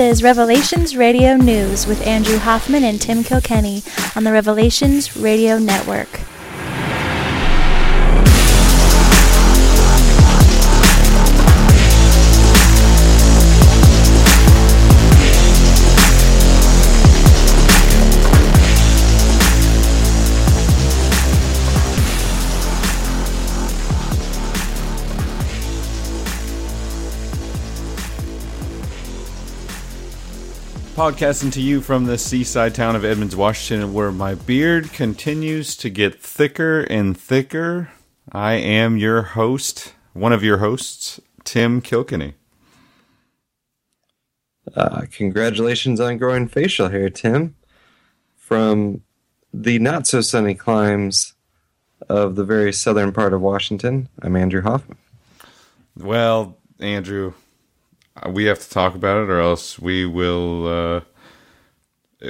is Revelations Radio News with Andrew Hoffman and Tim Kilkenny on the Revelations Radio Network. Podcasting to you from the seaside town of Edmonds, Washington, where my beard continues to get thicker and thicker. I am your host, one of your hosts, Tim Kilkenny. Uh, congratulations on growing facial hair, Tim. From the not so sunny climes of the very southern part of Washington, I'm Andrew Hoffman. Well, Andrew, we have to talk about it, or else we will. Uh,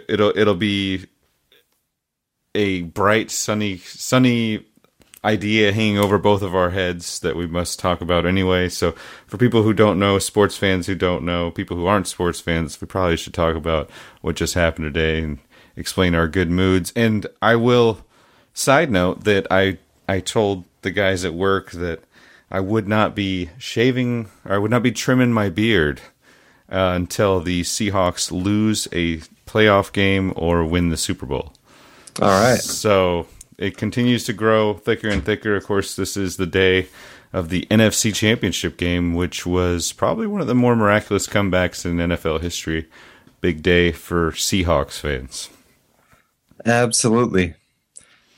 it'll it'll be a bright, sunny, sunny idea hanging over both of our heads that we must talk about anyway. So, for people who don't know, sports fans who don't know, people who aren't sports fans, we probably should talk about what just happened today and explain our good moods. And I will side note that I I told the guys at work that I would not be shaving, or I would not be trimming my beard uh, until the Seahawks lose a playoff game or win the Super Bowl. All right. So it continues to grow thicker and thicker. Of course, this is the day of the NFC Championship game, which was probably one of the more miraculous comebacks in NFL history. Big day for Seahawks fans. Absolutely.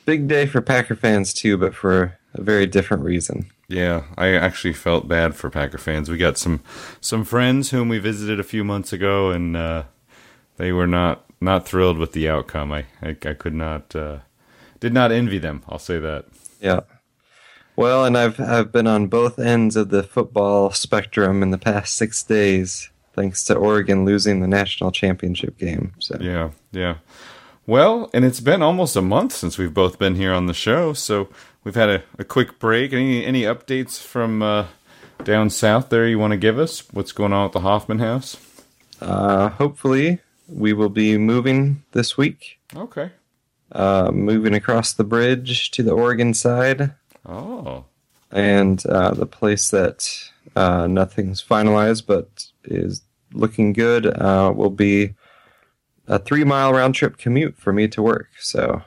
Big day for Packer fans, too, but for a very different reason. Yeah, I actually felt bad for Packer fans. We got some some friends whom we visited a few months ago, and uh, they were not not thrilled with the outcome. I I, I could not uh, did not envy them. I'll say that. Yeah. Well, and I've I've been on both ends of the football spectrum in the past six days, thanks to Oregon losing the national championship game. So Yeah, yeah. Well, and it's been almost a month since we've both been here on the show, so we've had a, a quick break. Any any updates from uh, down south there you want to give us? What's going on at the Hoffman House? uh, hopefully we will be moving this week. Okay. Uh, moving across the bridge to the Oregon side, Oh, and uh, the place that uh, nothing's finalized but is looking good uh, will be a three mile round trip commute for me to work. So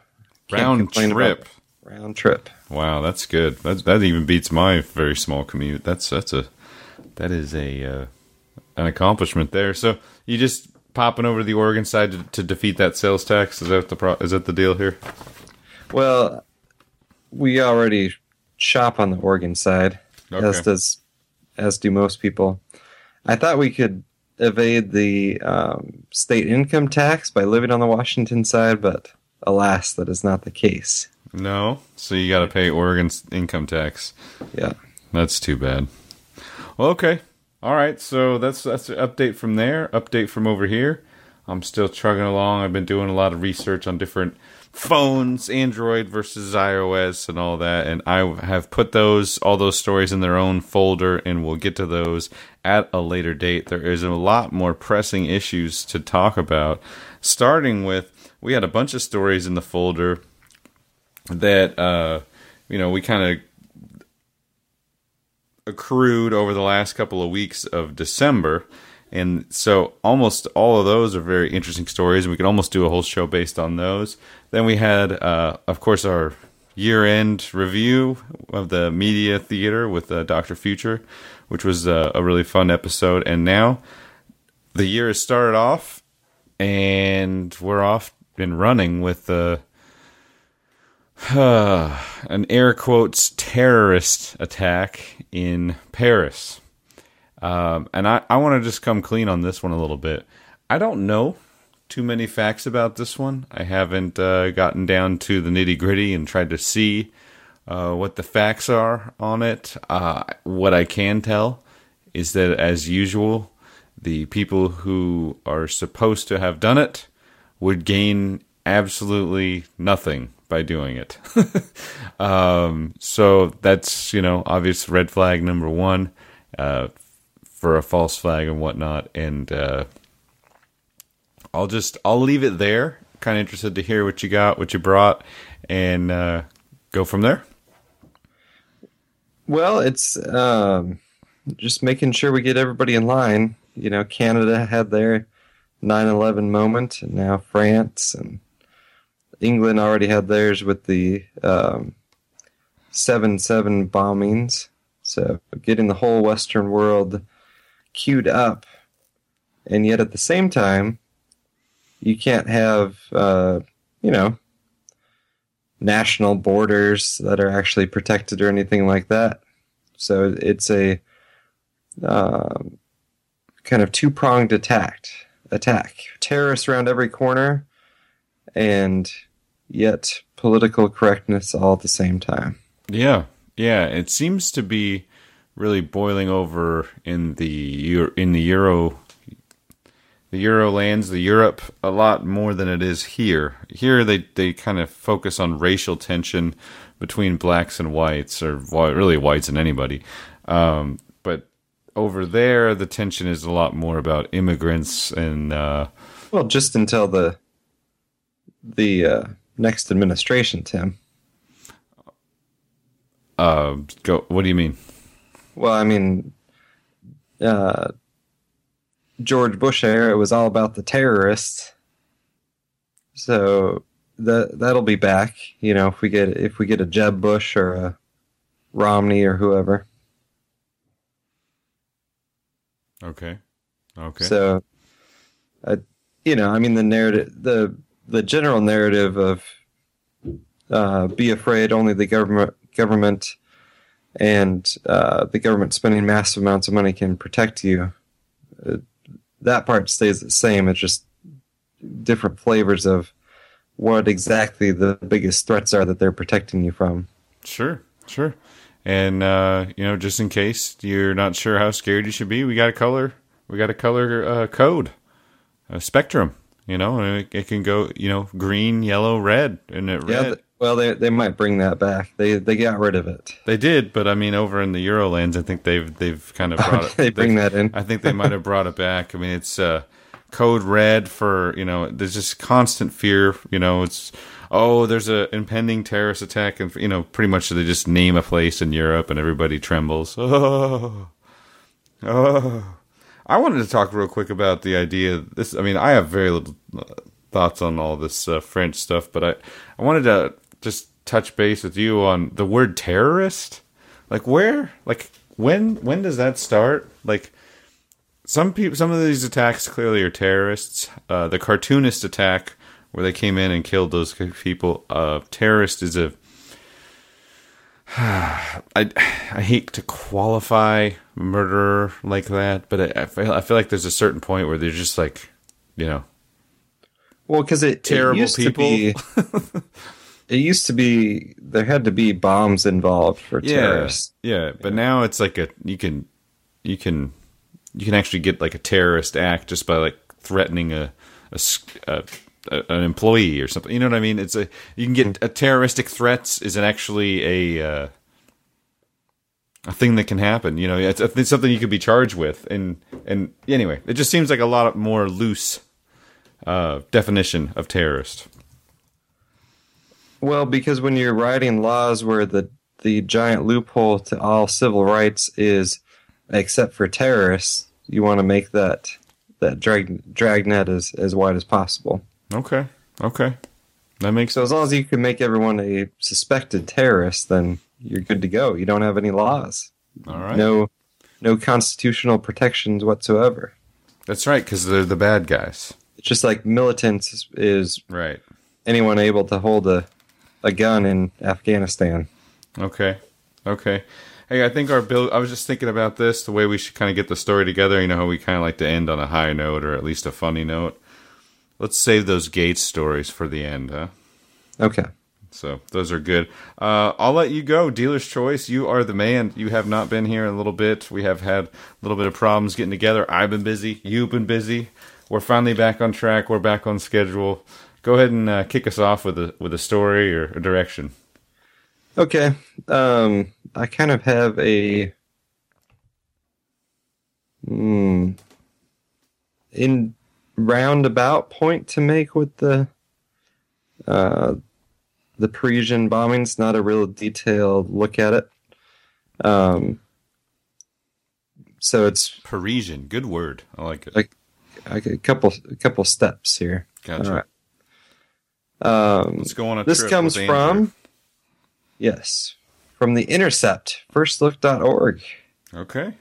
round trip. round trip. Wow, that's good. That that even beats my very small commute. That's that's a that is a uh, an accomplishment there. So you just popping over to the Oregon side to, to defeat that sales tax? Is that the pro- is that the deal here? Well, we already shop on the Oregon side, Okay. as does as do most people. I thought we could evade the um, state income tax by living on the Washington side, but alas, that is not the case. No. So you got to pay Oregon's income tax. Yeah. That's too bad. Well, okay. All right. So that's that's an update from there. Update from over here. I'm still chugging along. I've been doing a lot of research on different phones, Android versus iOS, and all that. And I have put those all those stories in their own folder, and we'll get to those at a later date. There is a lot more pressing issues to talk about. Starting with, we had a bunch of stories in the folder that uh, you know we kind of accrued over the last couple of weeks of December. And so almost all of those are very interesting stories, and we could almost do a whole show based on those. Then we had, uh, of course, our year end review of the media theater with uh, Dr. Future, which was uh, a really fun episode. And now the year has started off, and we're off and running with uh, an air quotes terrorist attack in Paris. Um, and I, I want to just come clean on this one a little bit. I don't know too many facts about this one. I haven't uh, gotten down to the nitty gritty and tried to see uh, what the facts are on it. Uh, what I can tell is that, as usual, the people who are supposed to have done it would gain absolutely nothing by doing it. um, so that's, you know, obvious red flag number one uh, for a false flag and whatnot. And uh, I'll just I'll leave it there. Kind of interested to hear what you got, what you brought, and uh, go from there. Well, it's um, just making sure we get everybody in line. You know, Canada had their 9/11 moment, and now France and England already had theirs with the um, 7/7 bombings. So, getting the whole Western world queued up, and yet at the same time, you can't have, uh, you know, national borders that are actually protected or anything like that. So it's a um, kind of two pronged attack. Attack terrorists around every corner, and yet political correctness all at the same time. Yeah, yeah. It seems to be really boiling over in the in the euro the euro lands the europe a lot more than it is here here they they kind of focus on racial tension between blacks and whites or really whites and anybody um, but over there the tension is a lot more about immigrants and uh, well just until the the uh, next administration tim uh, go what do you mean well, I mean, uh, George Bush era, it was all about the terrorists. So that that'll be back. You know, if we get if we get a Jeb Bush or a Romney or whoever. Okay. Okay. So, uh, you know, I mean, the narrative, the the general narrative of uh, be afraid, only the government government and uh, the government spending massive amounts of money can protect you. Uh, that part stays the same. It's just different flavors of what exactly the biggest threats are that they're protecting you from. Sure, sure. And uh, you know, just in case you're not sure how scared you should be, we got a color. We got a color uh, code, a spectrum. You know, it, it, can go. You know, green, yellow, red, and it yeah, red. Well, they they might bring that back. They they got rid of it. They did, but I mean, over in the Eurolands, I think they've they've kind of brought it. they bring that in. I think they might have brought it back. I mean, it's uh, code red for you know. There's just constant fear. You know, it's oh, there's a impending terrorist attack, and you know, pretty much they just name a place in Europe, and everybody trembles. Oh, oh. I wanted to talk real quick about the idea. This, I mean, I have very little uh, thoughts on all this uh, French stuff, but I I wanted to just touch base with you on the word terrorist. Like where? Like when? When does that start? Like some people, some of these attacks clearly are terrorists. Uh, the cartoonist attack where they came in and killed those people. Uh, terrorist is a. I I hate to qualify murderer like that, but I, I feel I feel like there's a certain point where they're just like, you know, well, because it terrible it people. Be, it used to be there had to be bombs involved for yeah, terrorists. Yeah, but yeah. now it's like a you can you can you can actually get like a terrorist act just by like threatening a, a, a, an employee or something. You know what I mean? It's a you can get a terroristic threats is an actually a uh, a thing that can happen. You know, it's, it's something you could be charged with. And and anyway, it just seems like a lot more loose uh, definition of terrorist. Well, because when you're writing laws where the the giant loophole to all civil rights is except for terrorists, you want to make that that drag dragnet as as wide as possible. Okay. Okay. That makes so as long as you can make everyone a suspected terrorist, then you're good to go. You don't have any laws. All right. No no constitutional protections whatsoever. That's right, because they're the bad guys. It's just like militants is right. Anyone able to hold a a gun in Afghanistan. Okay. Okay. Hey, I think our bill. I was just thinking about this, the way we should kind of get the story together. You know how we kind of like to end on a high note or at least a funny note. Let's save those Gates stories for the end, huh? Okay. So those are good. Uh, I'll let you go. Dealer's choice. You are the man. You have not been here in a little bit. We have had a little bit of problems getting together. I've been busy. You've been busy. We're finally back on track. We're back on schedule go ahead and uh, kick us off with a with a story or a direction. Okay, um, I kind of have a hmm, in roundabout point to make with the uh, the Parisian bombings. Not a real detailed look at it. Um, so it's Parisian, good word. I like it. Like- like a couple a couple steps here. Gotcha. All right. Um, Let's go on a this trip comes with Andrew. from yes from the Intercept, firstlook.org. Okay.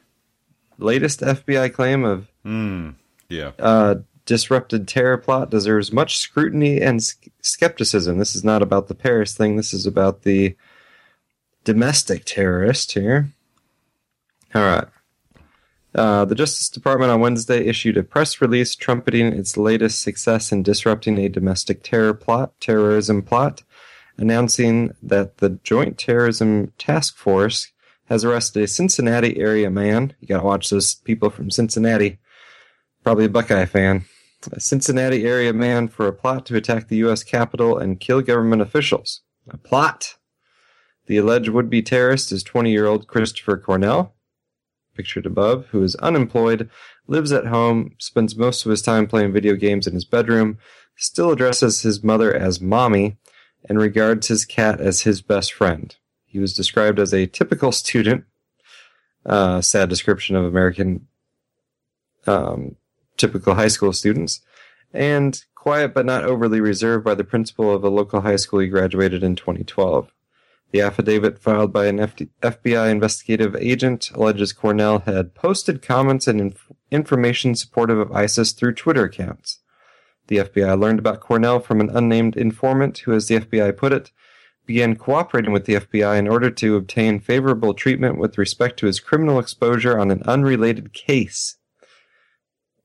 Latest FBI claim of Hmm. Yeah. uh, disrupted terror plot deserves much scrutiny and skepticism. This is not about the Paris thing. This is about the domestic terrorist here. All right. Uh, the Justice Department on Wednesday issued a press release trumpeting its latest success in disrupting a domestic terror plot, terrorism plot, announcing that the Joint Terrorism Task Force has arrested a Cincinnati area man. You got to watch those people from Cincinnati probably a Buckeye fan. A Cincinnati area man for a plot to attack the U.S. Capitol and kill government officials. A plot. The alleged would be terrorist is 20 year old Christopher Cornell, pictured above, who is unemployed, lives at home, spends most of his time playing video games in his bedroom, still addresses his mother as mommy, and regards his cat as his best friend. He was described as a typical student. Uh, sad description of American um, typical high school students, and quiet but not overly reserved by the principal of a local high school he graduated in 2012. The affidavit filed by an FBI investigative agent alleges Cornell had posted comments and inf- information supportive of ISIS through Twitter accounts. The FBI learned about Cornell from an unnamed informant who, as the FBI put it, began cooperating with the FBI in order to obtain favorable treatment with respect to his criminal exposure on an unrelated case.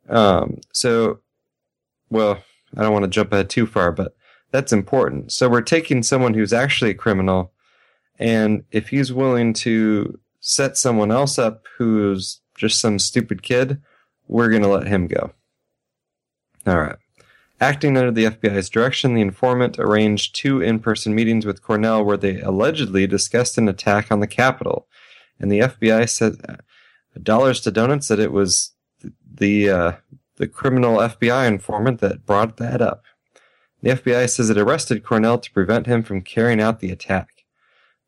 Um, so, well, I don't want to jump ahead too far, but that's important. So we're taking someone who's actually a criminal, and if he's willing to set someone else up who's just some stupid kid, we're going to let him go. All right. Acting under the FBI's direction, the informant arranged two in person meetings with Cornell where they allegedly discussed an attack on the Capitol. And the FBI said, uh, dollars to donuts, that it was the uh, the criminal FBI informant that brought that up. The FBI says it arrested Cornell to prevent him from carrying out the attack.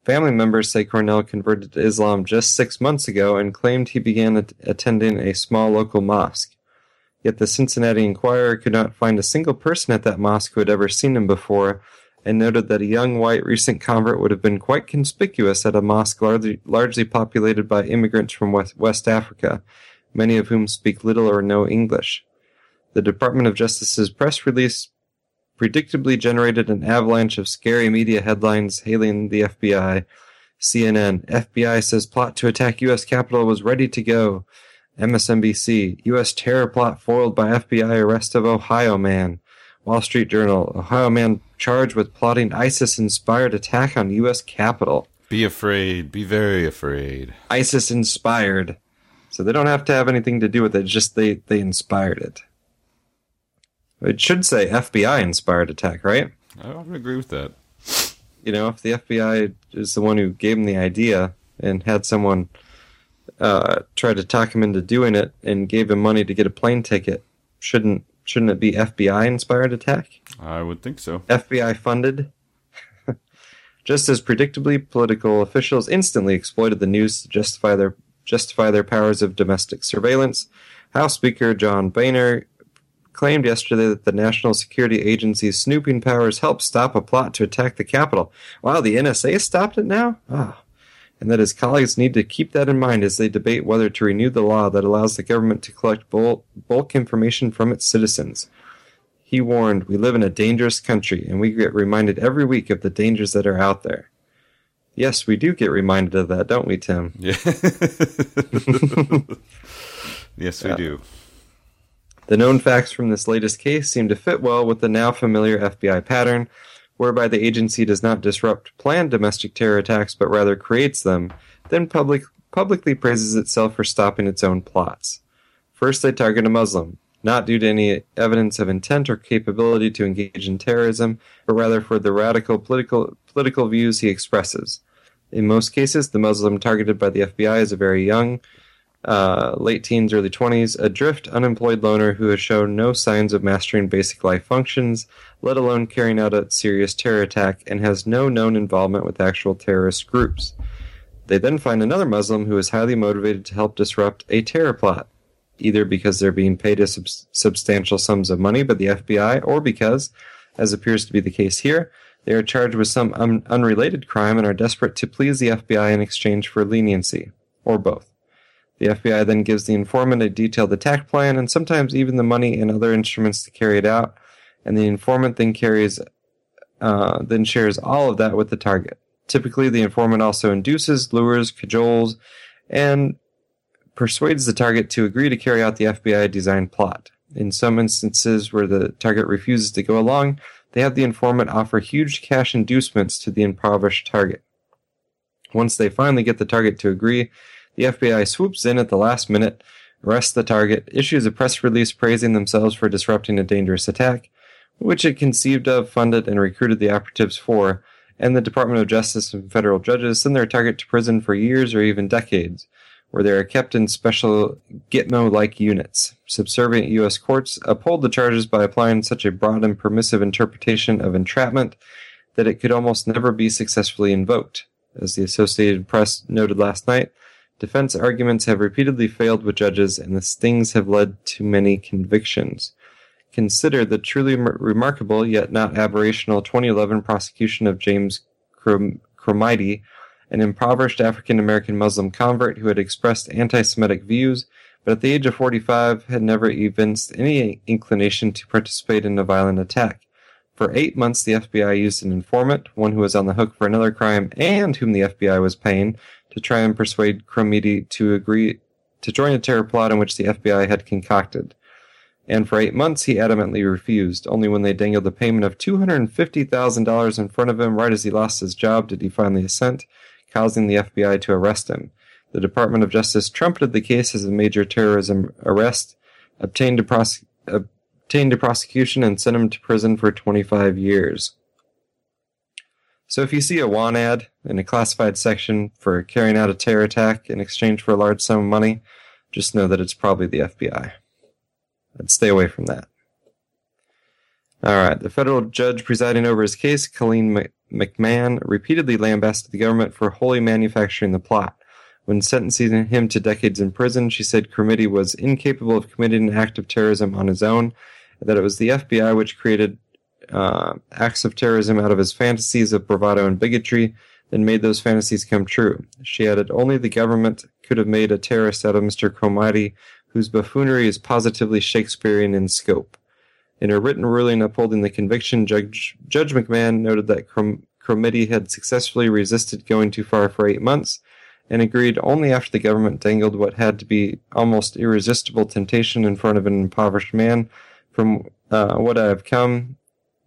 Family members say Cornell converted to Islam just six months ago and claimed he began at- attending a small local mosque. Yet the Cincinnati Enquirer could not find a single person at that mosque who had ever seen him before, and noted that a young white recent convert would have been quite conspicuous at a mosque largely, largely populated by immigrants from West, West Africa, many of whom speak little or no English. The Department of Justice's press release predictably generated an avalanche of scary media headlines hailing the FBI. CNN, FBI says plot to attack U.S. Capitol was ready to go. MSNBC, U.S. terror plot foiled by FBI arrest of Ohio man. Wall Street Journal, Ohio man charged with plotting ISIS inspired attack on U.S. Capitol. Be afraid. Be very afraid. ISIS inspired. So they don't have to have anything to do with it, just they, they inspired it. It should say FBI inspired attack, right? I would agree with that. You know, if the FBI is the one who gave him the idea and had someone uh, try to talk him into doing it and gave him money to get a plane ticket, shouldn't shouldn't it be FBI inspired attack? I would think so. FBI funded. Just as predictably, political officials instantly exploited the news to justify their justify their powers of domestic surveillance. House Speaker John Boehner claimed yesterday that the National Security Agency's snooping powers helped stop a plot to attack the Capitol. Wow, the NSA stopped it now? Ah. And that his colleagues need to keep that in mind as they debate whether to renew the law that allows the government to collect bulk, bulk information from its citizens. He warned, We live in a dangerous country, and we get reminded every week of the dangers that are out there. Yes, we do get reminded of that, don't we, Tim? Yeah. yes, we do. The known facts from this latest case seem to fit well with the now familiar FBI pattern, whereby the agency does not disrupt planned domestic terror attacks but rather creates them, then public, publicly praises itself for stopping its own plots. First, they target a Muslim, not due to any evidence of intent or capability to engage in terrorism, but rather for the radical political, political views he expresses. In most cases, the Muslim targeted by the FBI is a very young, uh, late teens, early 20s, adrift, unemployed loner who has shown no signs of mastering basic life functions, let alone carrying out a serious terror attack, and has no known involvement with actual terrorist groups. They then find another Muslim who is highly motivated to help disrupt a terror plot, either because they're being paid a sub- substantial sums of money by the FBI or because, as appears to be the case here, they are charged with some un- unrelated crime and are desperate to please the FBI in exchange for leniency, or both. The FBI then gives the informant a detailed attack plan and sometimes even the money and other instruments to carry it out, and the informant then carries, uh, then shares all of that with the target. Typically, the informant also induces, lures, cajoles, and persuades the target to agree to carry out the FBI designed plot. In some instances where the target refuses to go along, they have the informant offer huge cash inducements to the impoverished target. Once they finally get the target to agree, the FBI swoops in at the last minute, arrests the target, issues a press release praising themselves for disrupting a dangerous attack, which it conceived of, funded, and recruited the operatives for, and the Department of Justice and federal judges send their target to prison for years or even decades, where they are kept in special Gitmo like units. Subservient U.S. courts uphold the charges by applying such a broad and permissive interpretation of entrapment that it could almost never be successfully invoked. As the Associated Press noted last night, defense arguments have repeatedly failed with judges, and the stings have led to many convictions. Consider the truly remarkable yet not aberrational 2011 prosecution of James Crom- an impoverished African American Muslim convert who had expressed anti Semitic views, but at the age of 45 had never evinced any inclination to participate in a violent attack. For eight months, the FBI used an informant, one who was on the hook for another crime and whom the FBI was paying, to try and persuade Cromitie to agree to join a terror plot in which the FBI had concocted. And for eight months, he adamantly refused. Only when they dangled the payment of $250,000 in front of him right as he lost his job did he finally assent, causing the FBI to arrest him. The Department of Justice trumpeted the case as a major terrorism arrest, obtained a, prose- obtained a prosecution, and sent him to prison for 25 years. So if you see a want ad in a classified section for carrying out a terror attack in exchange for a large sum of money, just know that it's probably the FBI. I'd stay away from that. All right. The federal judge presiding over his case, Colleen McMahon, repeatedly lambasted the government for wholly manufacturing the plot. When sentencing him to decades in prison, she said Cromitie was incapable of committing an act of terrorism on his own, and that it was the FBI which created uh, acts of terrorism out of his fantasies of bravado and bigotry, and made those fantasies come true. She added, only the government could have made a terrorist out of Mr. Cromitie, whose buffoonery is positively Shakespearean in scope. In her written ruling upholding the conviction, Judge, Judge McMahon noted that Crom- had successfully resisted going too far for eight months, and agreed only after the government dangled what had to be almost irresistible temptation in front of an impoverished man from uh, what I have come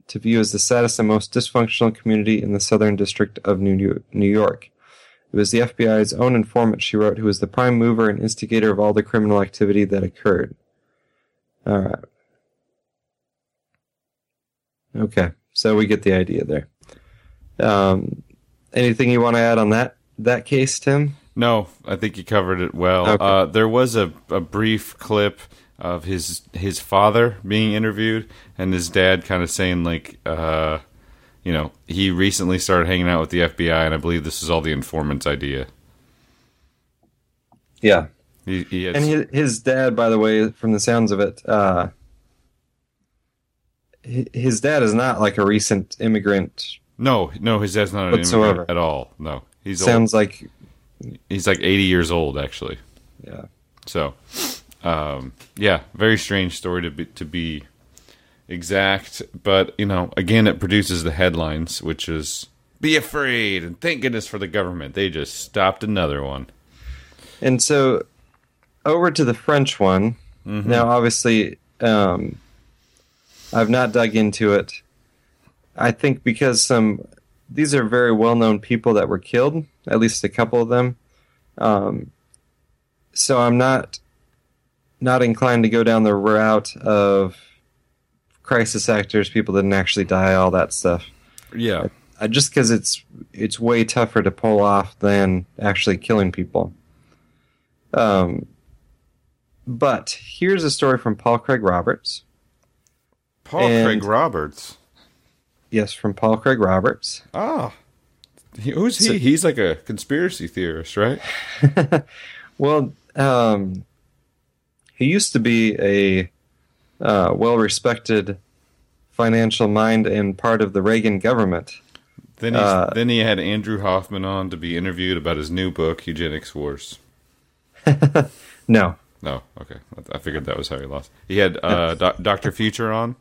to view as the saddest and most dysfunctional community in the Southern District of New York. It was the FBI's own informant, she wrote, who was the prime mover and instigator of all the criminal activity that occurred. All right. Okay, so we get the idea there. Um, anything you want to add on that that case, Tim? No, I think you covered it well. Okay. Uh, there was a, a brief clip of his his father being interviewed and his dad kind of saying like uh, you know he recently started hanging out with the FBI and I believe this is all the informant's idea. Yeah, He, he and his, his dad, by the way, from the sounds of it, uh, his dad is not like a recent immigrant. no no his dad's not an Whatsoever. immigrant at all. No, he's old. Sounds like he's like eighty years old actually. yeah. So, um, yeah, very strange story to be to be exact, but you know, again, it produces the headlines, which is "Be afraid" and "Thank goodness for the government." They just stopped another one. And so over to the French one. Now, obviously, um, I've not dug into it. I think because some these are very well known people that were killed, at least a couple of them. Um, so I'm not not inclined to go down the route of crisis actors, people didn't actually die, all that stuff. Yeah, Uh, just because it's it's way tougher to pull off than actually killing people. Um, but here's a story from Paul Craig Roberts. Paul And- Craig Roberts. Yes, from Paul Craig Roberts. Ah. Who's he? So- He's like a conspiracy theorist, right? Well, um, he used to be a uh, well-respected financial mind and part of the Reagan government. Then he's, Uh, then he had Andrew Hoffman on to be interviewed about his new book, Eugenics Wars. No, No, okay. I- figured that was how he lost. He had uh, doc- Dr. Future on.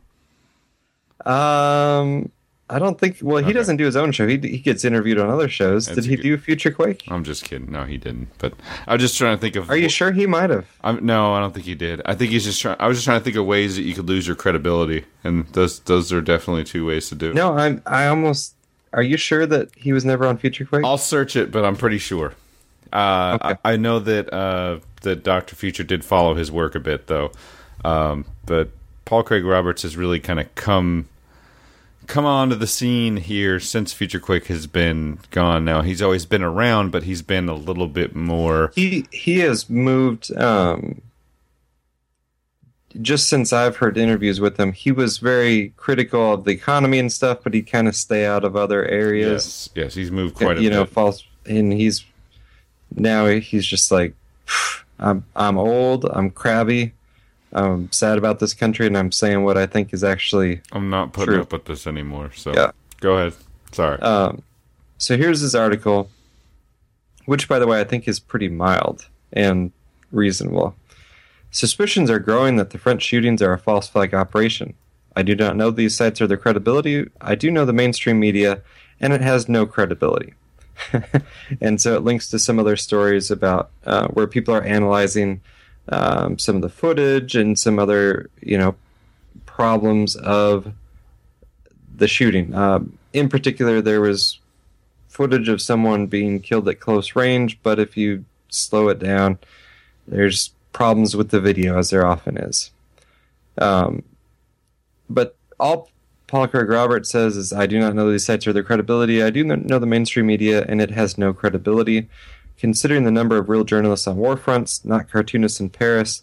Um, I don't think. Well, he Okay. doesn't do his own show. He he gets interviewed on other shows. That's Did he good. do Future Quake? I'm just kidding. No, he didn't. But I was just trying to think of. Are you sure he might have? I'm, no, I don't think he did. I think he's just trying. I was just trying to think of ways that you could lose your credibility, and those those are definitely two ways to do. it. No, I'm. I almost. Are you sure that he was never on Future Quake? I'll search it, but I'm pretty sure. Uh, Okay. I, I know that uh, that Doctor Future did follow his work a bit, though. Um, but Paul Craig Roberts has really kind of come come onto the scene here since Future Quake has been gone. Now he's always been around, but he's been a little bit more. he he has moved um just since I've heard interviews with him, he was very critical of the economy and stuff, but he'd kind of stay out of other areas. Yes, yes, he's moved quite a you know, bit. false and he's now he's just like I'm I'm old, I'm crabby, I'm sad about this country and I'm saying what I think is actually I'm not putting True. up with this anymore. So Yeah. go ahead. Sorry. Um, so here's his article, which, by the way, I think is pretty mild and reasonable. Suspicions are growing that the French shootings are a false flag operation. I do not know these sites or their credibility. I do know the mainstream media, and it has no credibility. and so it links to some other stories about uh, where people are analyzing um, some of the footage and some other, you know, problems of the shooting. Um, in particular, there was footage of someone being killed at close range, but if you slow it down, there's problems with the video, as there often is. Um, but all Paul Craig Roberts says is, I do not know these sites or their credibility. I do know the mainstream media, and it has no credibility. Considering the number of real journalists on war fronts, not cartoonists in Paris,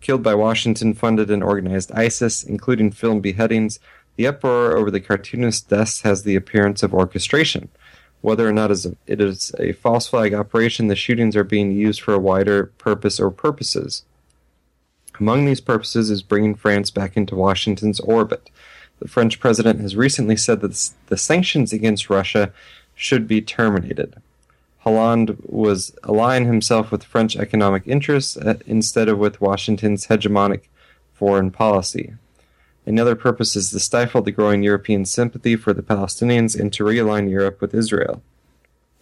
killed by Washington funded and organized ISIS, including film beheadings, the uproar over the cartoonist deaths has the appearance of orchestration. Whether or not it is a false flag operation, the shootings are being used for a wider purpose or purposes. Among these purposes is bringing France back into Washington's orbit. The French president has recently said that the sanctions against Russia should be terminated. Hollande was aligning himself with French economic interests uh, instead of with Washington's hegemonic foreign policy. Another purpose is to stifle the growing European sympathy for the Palestinians and to realign Europe with Israel.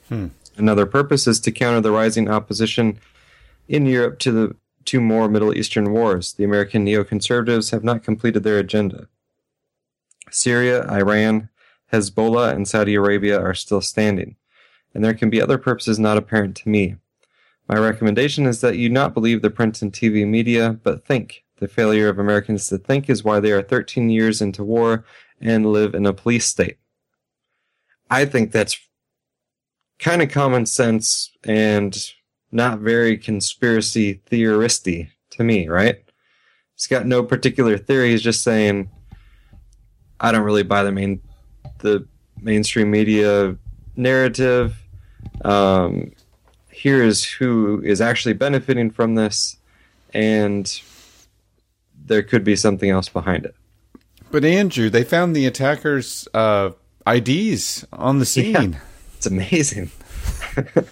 Hmm. Another purpose is to counter the rising opposition in Europe to the two more Middle Eastern wars. The American neoconservatives have not completed their agenda. Syria, Iran, Hezbollah, and Saudi Arabia are still standing, and there can be other purposes not apparent to me. My recommendation is that you not believe the print and TV media, but think. The failure of Americans to think is why they are 13 years into war and live in a police state. I think that's kind of common sense and not very conspiracy theoristy to me, right? He's got no particular theory. He's just saying, I don't really buy the main, the mainstream media narrative. Um, here is who is actually benefiting from this, and there could be something else behind it. but Andrew, they found the attackers' uh, IDs on the scene. It's amazing.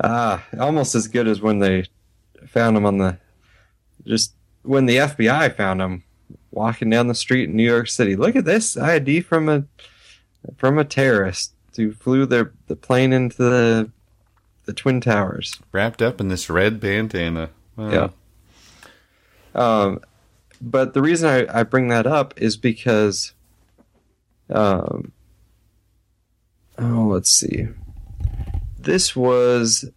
ah, almost as good as when they found him on the just when the FBI found him walking down the street in New York City. Look at this ID from a from a terrorist who flew the the plane into the the twin towers. Wrapped up in this red bandana. Wow. Yeah. Um, but the reason I, I bring that up is because, um, oh, let's see. This was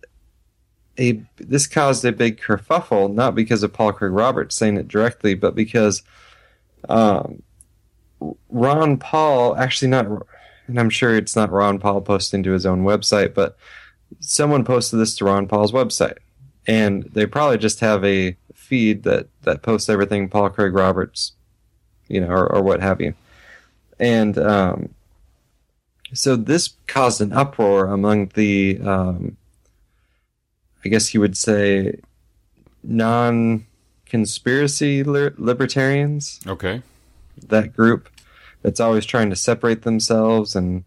a this caused a big kerfuffle, not because of Paul Craig Roberts saying it directly, but because um, Ron Paul actually not, and I'm sure it's not Ron Paul posting to his own website, but someone posted this to Ron Paul's website and they probably just have a feed that that posts everything Paul Craig Roberts, you know, or, or what have you, and um, so this caused an uproar among the, um, I guess you would say, non conspiracy li- libertarians. Okay. That group that's always trying to separate themselves and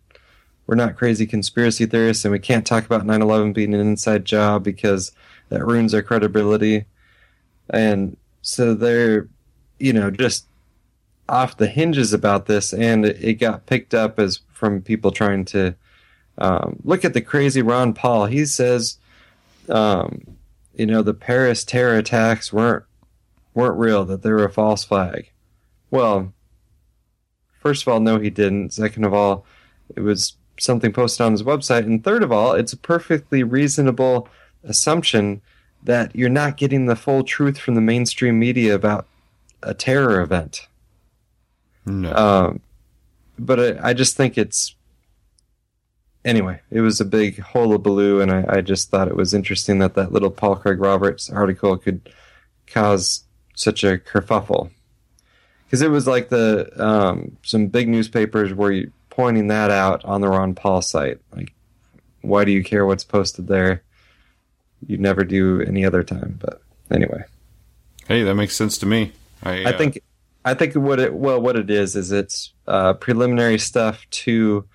we're not crazy conspiracy theorists and we can't talk about 9-11 being an inside job because that ruins our credibility. And so they're you know just off the hinges about this and it, got picked up as from people trying to um, look at the crazy ron paul. He says um, you know the paris terror attacks weren't weren't real that they were a false flag. Well first of all no he didn't second of all it was something posted on his website. And third of all, it's a perfectly reasonable assumption that you're not getting the full truth from the mainstream media about a terror event. No. Um, but I, I, just think it's. Anyway, it was a big hullabaloo, and I, I just thought it was interesting that that little Paul Craig Roberts article could cause such a kerfuffle. Because it was like the um, some big newspapers were you pointing that out on the Ron Paul site. Like, why do you care what's posted there? You'd never do any other time. But anyway, hey, that makes sense to me. I, uh... I think I think what it well what it is is it's uh, preliminary stuff to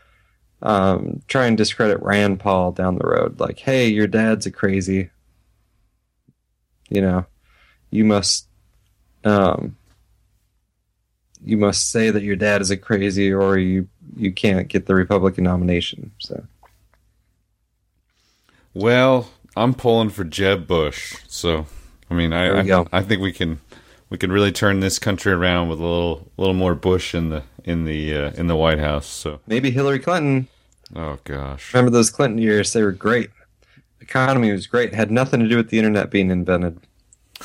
um, try and discredit Rand Paul down the road. Like, hey, your dad's a crazy. You know, you must um, you must say that your dad is a crazy or you you can't get the Republican nomination. So, well, I'm pulling for Jeb Bush. So, I mean, I I, I, think we can we can really turn this country around with a little little more Bush in the in the uh, in the White House. So maybe Hillary Clinton. Oh gosh, remember those Clinton years? They were great. The economy was great. It had nothing to do with the internet being invented.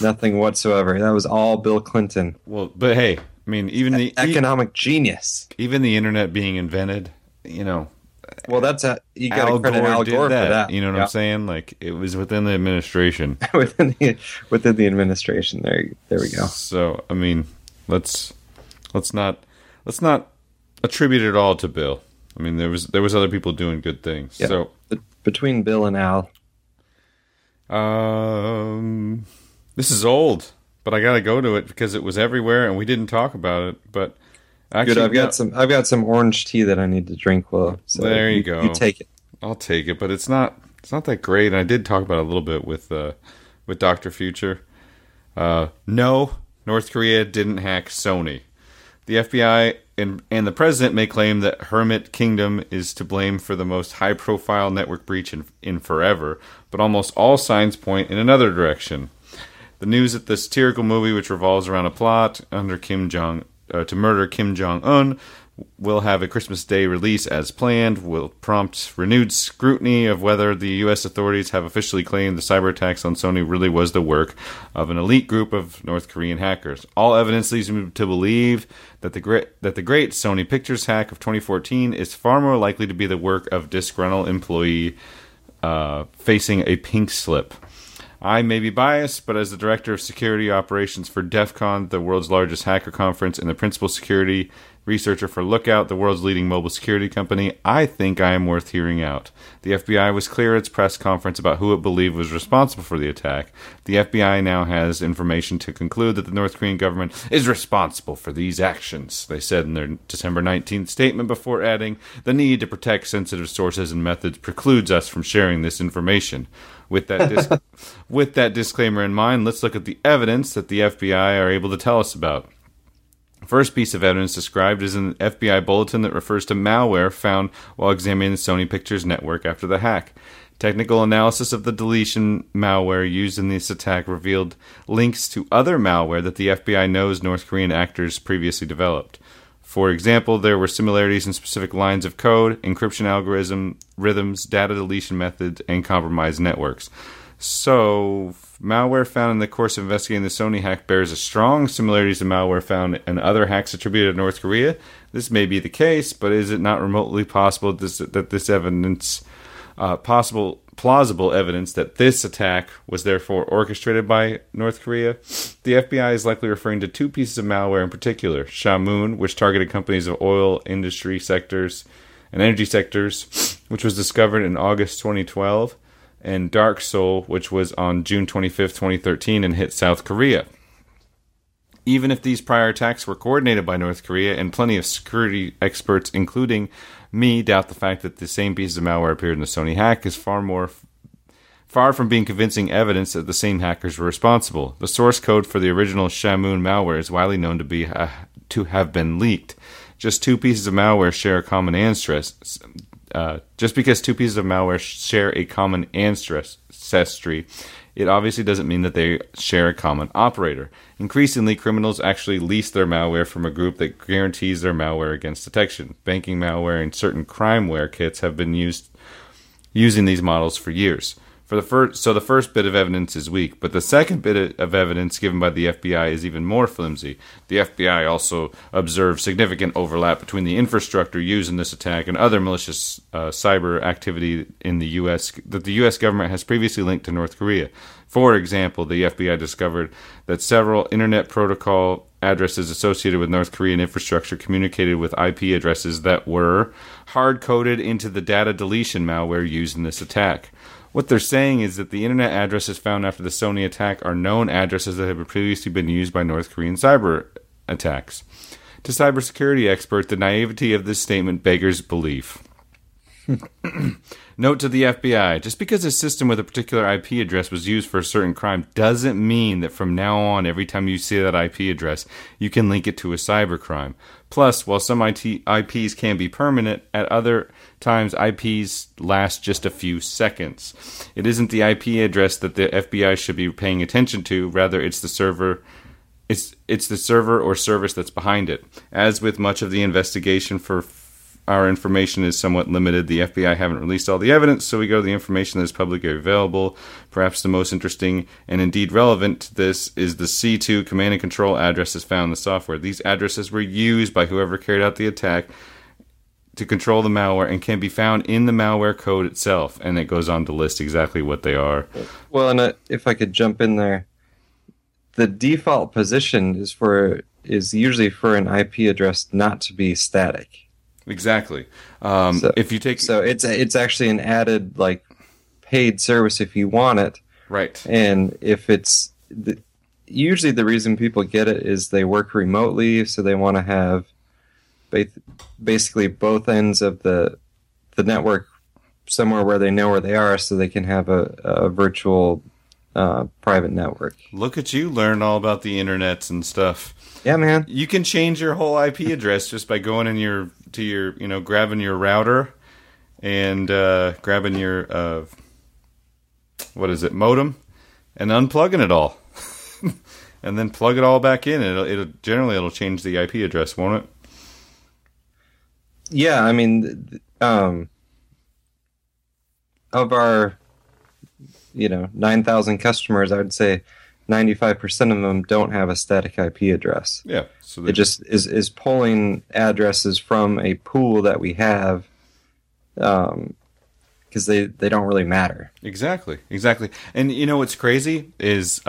Nothing whatsoever. That was all Bill Clinton. Well, but hey, I mean, even the economic e- genius, even the internet being invented, you know. Well, that's a you got to credit Al Gore that, for that. You know what yeah. I'm saying? Like it was within the administration. within the within the administration. There, there we go. So I mean, let's let's not let's not attribute it all to Bill. I mean, there was there was other people doing good things. Yeah. So between Bill and Al, um, this is old but I got to go to it because it was everywhere and we didn't talk about it. But actually, good. I've got no, some. I've got some orange tea that I need to drink. Well, so there you, you, go. You take it. I'll take it, but it's not. It's not that great. And I did talk about it a little bit with uh, with Doctor Future. Uh, no, North Korea didn't hack Sony. The FBI and, and the president may claim that Hermit Kingdom is to blame for the most high profile network breach in, in forever, but almost all signs point in another direction. The news that the satirical movie, which revolves around a plot under Kim Jong uh, to murder Kim Jong Un, will have a Christmas Day release as planned, will prompt renewed scrutiny of whether the U.S. authorities have officially claimed the cyber attacks on Sony really was the work of an elite group of North Korean hackers. All evidence leads me to believe that the great that the great Sony Pictures hack of 2014 is far more likely to be the work of disgruntled employee uh, facing a pink slip. I may be biased, but as the director of security operations for DEF CON, the world's largest hacker conference, and the principal security researcher for Lookout, the world's leading mobile security company, I think I am worth hearing out. The FBI was clear at its press conference about who it believed was responsible for the attack. The FBI now has information to conclude that the North Korean government is responsible for these actions, they said in their December 19th statement before adding, The need to protect sensitive sources and methods precludes us from sharing this information. With that dis- with that disclaimer in mind, let's look at the evidence that the FBI are able to tell us about. First piece of evidence described is an FBI bulletin that refers to malware found while examining the Sony Pictures network after the hack. Technical analysis of the deletion malware used in this attack revealed links to other malware that the FBI knows North Korean actors previously developed. For example, there were similarities in specific lines of code, encryption algorithm, rhythms, data deletion methods, and compromised networks. So, malware found in the course of investigating the Sony hack bears a strong similarities to malware found in other hacks attributed to North Korea. This may be the case, but is it not remotely possible that this evidence uh, possible plausible evidence that this attack was therefore orchestrated by North Korea. The FBI is likely referring to two pieces of malware in particular: Shamoon, which targeted companies of oil industry sectors and energy sectors, which was discovered in August 2012, and DarkSeoul, which was on June 25, 2013, and hit South Korea. Even if these prior attacks were coordinated by North Korea, and plenty of security experts, including me, doubt the fact that the same pieces of malware appeared in the Sony hack is far more far from being convincing evidence that the same hackers were responsible. The source code for the original Shamoon malware is widely known to be uh, to have been leaked. Just two pieces of malware share a common ancestry. Uh, just because two pieces of malware share a common ancestry, it obviously doesn't mean that they share a common operator. Increasingly, criminals actually lease their malware from a group that guarantees their malware against detection. Banking malware and certain crimeware kits have been used using these models for years. For the first, so the first bit of evidence is weak, but the second bit of evidence given by the FBI is even more flimsy. The FBI also observed significant overlap between the infrastructure used in this attack and other malicious uh, cyber activity in the U.S. that the U.S. government has previously linked to North Korea. For example, the FBI discovered that several Internet Protocol addresses associated with North Korean infrastructure communicated with IP addresses that were hard coded into the data deletion malware used in this attack. What they're saying is that the internet addresses found after the Sony attack are known addresses that have previously been used by North Korean cyber attacks. To cybersecurity experts, the naivety of this statement beggars belief. Note to the FBI just because a system with a particular IP address was used for a certain crime doesn't mean that from now on, every time you see that IP address, you can link it to a cybercrime. Plus, while some IT, IPs can be permanent, at other times IPs last just a few seconds. It isn't the IP address that the FBI should be paying attention to, rather, it's the server. It's, it's the server or service that's behind it. As with much of the investigation for our information is somewhat limited. The FBI haven't released all the evidence, so we go to the information that is publicly available. Perhaps the most interesting and indeed relevant to this is the C2 command and control addresses found in the software. These addresses were used by whoever carried out the attack to control the malware and can be found in the malware code itself. And it goes on to list exactly what they are. Well, and uh, if I could jump in there, the default position is for is usually for an IP address not to be static. Exactly. Um, So- if you take So it's it's actually an added like paid service if you want it, right, and if it's the, usually the reason people get it is they work remotely, so they want to have basically both ends of the the network somewhere where they know where they are, so they can have a, a virtual uh, private network. look at you learn all about the internets and stuff. Yeah, man. You can change your whole IP address just by going in your to your you know grabbing your router and uh, grabbing your uh, what is it modem and unplugging it all, and then plug it all back in. It'll, it'll generally it'll change the IP address, won't it? Yeah, I mean, um, of our, you know, nine thousand customers, I would say ninety-five percent of them don't have a static IP address. Yeah. So It just is is pulling addresses from a pool that we have, um, because they they don't really matter. Exactly, exactly. And you know what's crazy is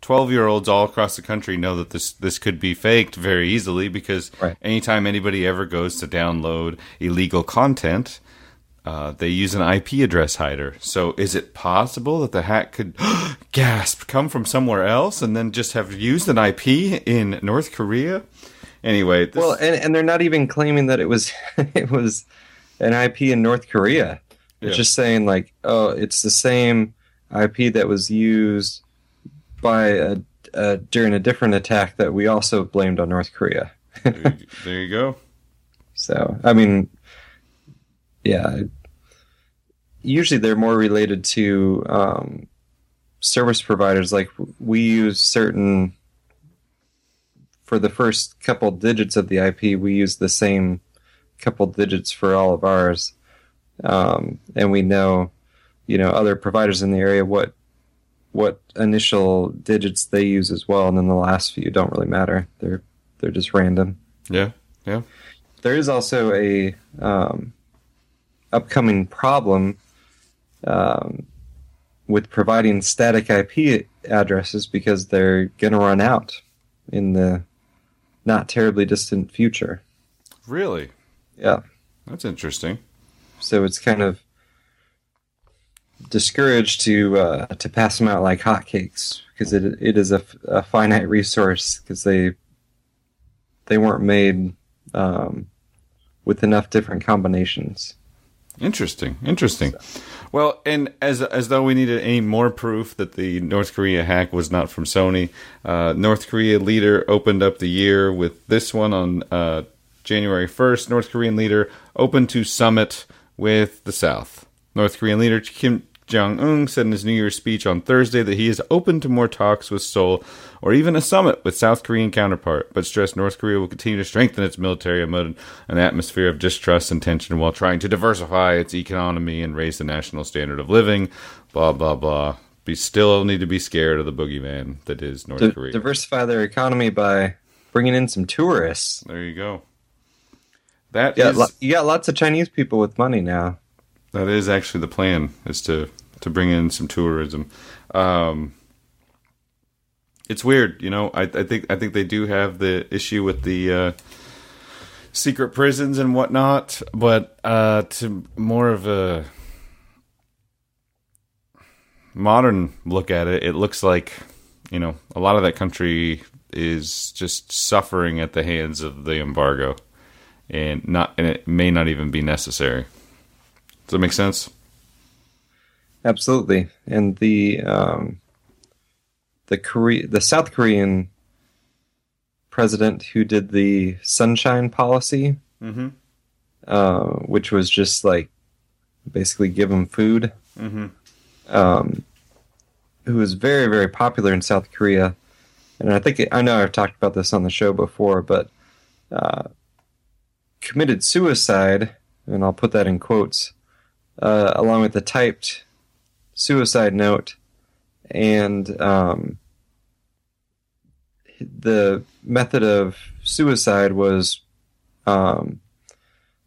twelve year olds all across the country know that this this could be faked very easily because Right. anytime anybody ever goes to download illegal content, uh, they use an IP address hider. So is it possible that the hack could gasp come from somewhere else and then just have used an IP in North Korea? Anyway, this, Well, and and they're not even claiming that it was it was an IP in North Korea. It's Yeah. just saying like, oh, it's the same IP that was used by a, uh, during a different attack that we also blamed on North Korea. there, you, there you go. So, I mean, yeah. Usually they're more related to um, service providers. Like we use certain, for the first couple digits of the IP, we use the same couple digits for all of ours. Um, and we know, you know, other providers in the area what what initial digits they use as well, and then the last few don't really matter. They're they're just random Yeah, yeah. there is also a um, upcoming problem um, with providing static IP addresses because they're going to run out in the not terribly distant future. Really? Yeah. That's interesting. So it's kind of discouraged to uh, to pass them out like hotcakes because it it is a, a finite resource because they they weren't made um, with enough different combinations. Interesting. Interesting. Well, and as as though we needed any more proof that the North Korea hack was not from Sony, uh, North Korea leader opened up the year with this one on uh, January first. North Korean leader open to summit with the South. North Korean leader Kim Jong Un said in his New Year's speech on Thursday that he is open to more talks with Seoul or even a summit with South Korean counterpart, but stressed North Korea will continue to strengthen its military amid an atmosphere of distrust and tension while trying to diversify its economy and raise the national standard of living. Blah blah blah. We still need to be scared of the boogeyman that is North Di- Korea. diversify their economy by bringing in some tourists. there you go. That Yeah, is- you got lots of Chinese people with money now. That is actually the plan is to to bring in some tourism. Um, it's weird, you know. I, I think I think they do have the issue with the uh, secret prisons and whatnot, but uh, to more of a modern look at it, it looks like you know a lot of that country is just suffering at the hands of the embargo, and not and it may not even be necessary. Does that make sense? Absolutely, and the um, the Korea, the South Korean president who did the Sunshine Policy, Mm-hmm. uh, which was just like basically give them food, Mm-hmm. um, who was very very popular in South Korea, and I think I know I've talked about this on the show before, but uh, committed suicide, and I'll put that in quotes, uh, along with the typed suicide note, and um, the method of suicide was um,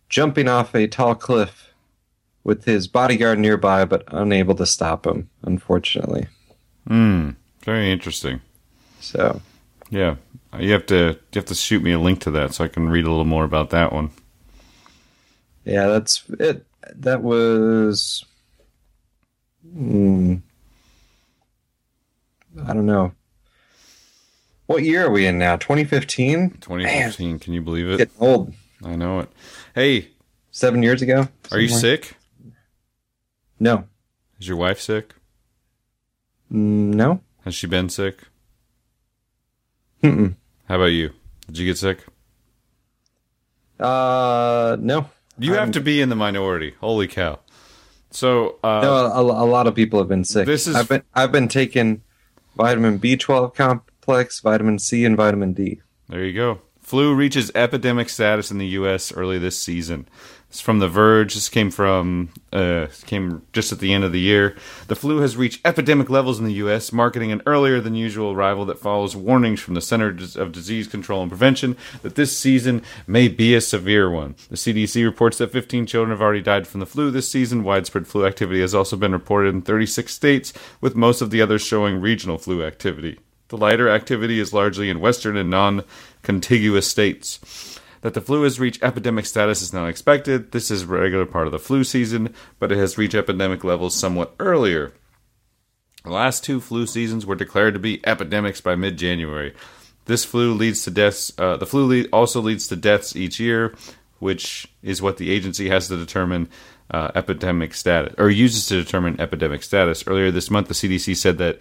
jumping off a tall cliff with his bodyguard nearby, but unable to stop him, unfortunately. Mm. Very interesting. So, Yeah, you have to you have to shoot me a link to that so I can read a little more about that one. yeah, that's it. That was. Hmm, I don't know. What year are we in now? 2015? 2015. Can you believe it? Getting old. I know it. Hey, Seven years ago? are you sick? No. Is your wife sick? Mm, No? Has she been sick? Mm-mm. How about you? Did you get sick? Uh, no. You have I'm- to be in the minority. Holy cow! So, uh, No, a, a lot of people have been sick. This is- I've been I've been taking vitamin B12 complex, vitamin C, and vitamin D. There you go. Flu reaches epidemic status in the U.S. early this season. It's from The Verge. This came from uh, came just at the end of the year. The flu has reached epidemic levels in the U.S., marking an earlier than usual arrival that follows warnings from the Center of Disease Control and Prevention that this season may be a severe one. The CDC reports that 15 children have already died from the flu this season. Widespread flu activity has also been reported in 36 states, with most of the others showing regional flu activity. The lighter activity is largely in western and non contiguous states. That the flu has reached epidemic status is not expected. This is a regular part of the flu season, but it has reached epidemic levels somewhat earlier. The last two flu seasons were declared to be epidemics by mid January. This flu leads to deaths. Uh, the flu le- also leads to deaths each year, which is what the agency has to determine uh, epidemic status, or uses to determine epidemic status. Earlier this month, the CDC said that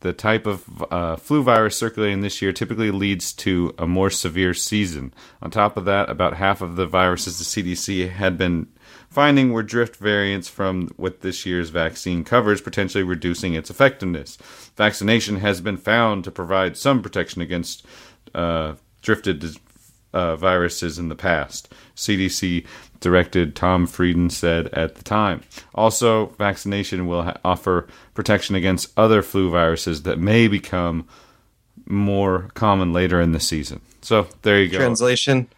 the type of uh, flu virus circulating this year typically leads to a more severe season. On top of that, about half of the viruses the CDC had been finding were drift variants from what this year's vaccine covers, potentially reducing its effectiveness. Vaccination has been found to provide some protection against uh, drifted uh, viruses in the past. CDC directed Tom Frieden said at the time. Also, vaccination will ha- offer protection against other flu viruses that may become more common later in the season. So there you go. Translation: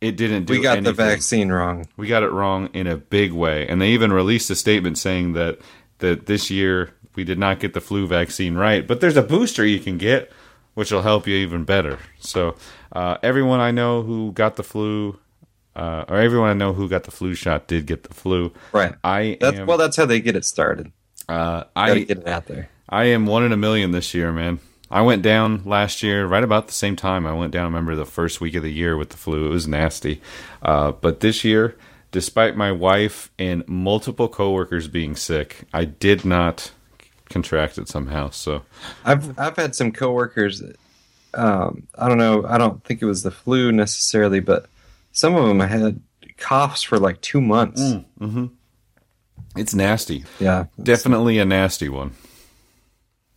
it didn't do we got the vaccine wrong. We got it wrong in a big way, and they even released a statement saying that that this year we did not get the flu vaccine right, but there's a booster you can get, which will help you even better. So uh, everyone I know who got the flu, uh, or everyone I know who got the flu shot, did get the flu. Right. I That's am. well. That's how they get it started. uh, I get it out there. I am one in a million this year, man. I went down last year, right about the same time. I went down. I remember the first week of the year with the flu. It was nasty. Uh, but this year, despite my wife and multiple coworkers being sick, I did not contract it somehow. So I've I've had some coworkers. Um, I don't know. I don't think it was the flu necessarily, but some of them I had coughs for like two months. it's nasty. Yeah, Definitely a nasty one.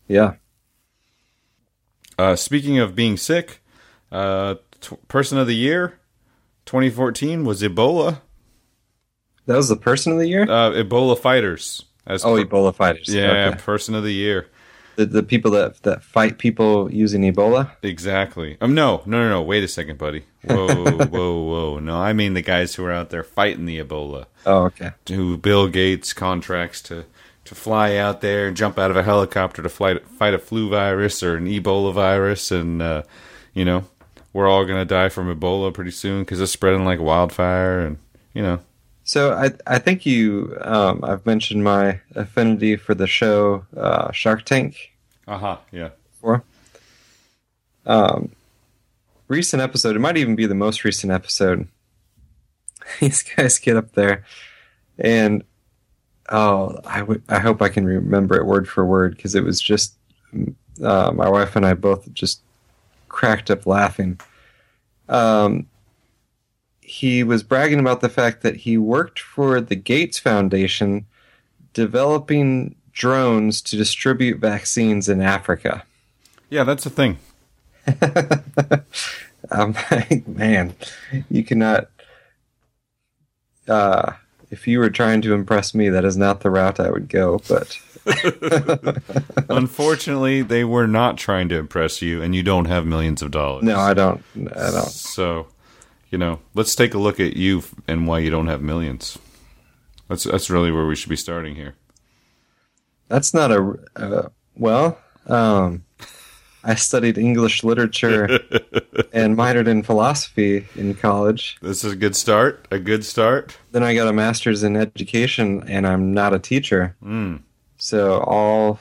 yeah. Uh, speaking of being sick, uh, t- person of the year, 2014 was Ebola. That was the person of the year. Uh, Ebola fighters. As oh, per- Ebola fighters. yeah, Okay. person of the year. The the people that that fight people using Ebola. Exactly. Um, no, no, no, no. Wait a second, buddy. Whoa, whoa, whoa. No, I mean the guys who are out there fighting the Ebola. Oh, okay. Who Bill Gates contracts to to fly out there and jump out of a helicopter to fight fight a flu virus or an Ebola virus, and uh, you know we're all gonna die from Ebola pretty soon because it's spreading like wildfire, and you know. So I I think you um, I've mentioned my affinity for the show uh, Shark Tank Uh huh. Yeah. before. Um, recent episode. It might even be the most recent episode. These guys get up there, and oh, I w- I hope I can remember it word for word because it was just uh, my wife and I both just cracked up laughing. Um, he was bragging about the fact that he worked for the Gates Foundation developing drones to distribute vaccines in Africa. Yeah, that's the thing. I'm like, man, you cannot. Uh, if you were trying to impress me, that is not the route I would go. But Unfortunately, they were not trying to impress you, and you don't have millions of dollars. no, I don't. I don't. So, you know, let's take a look at you and why you don't have millions. That's that's really where we should be starting here. That's not a. Uh, well, um, I studied English literature and minored in philosophy in college. This is a good start. A good start. Then I got a master's in education, and I'm not a teacher. Mm, So all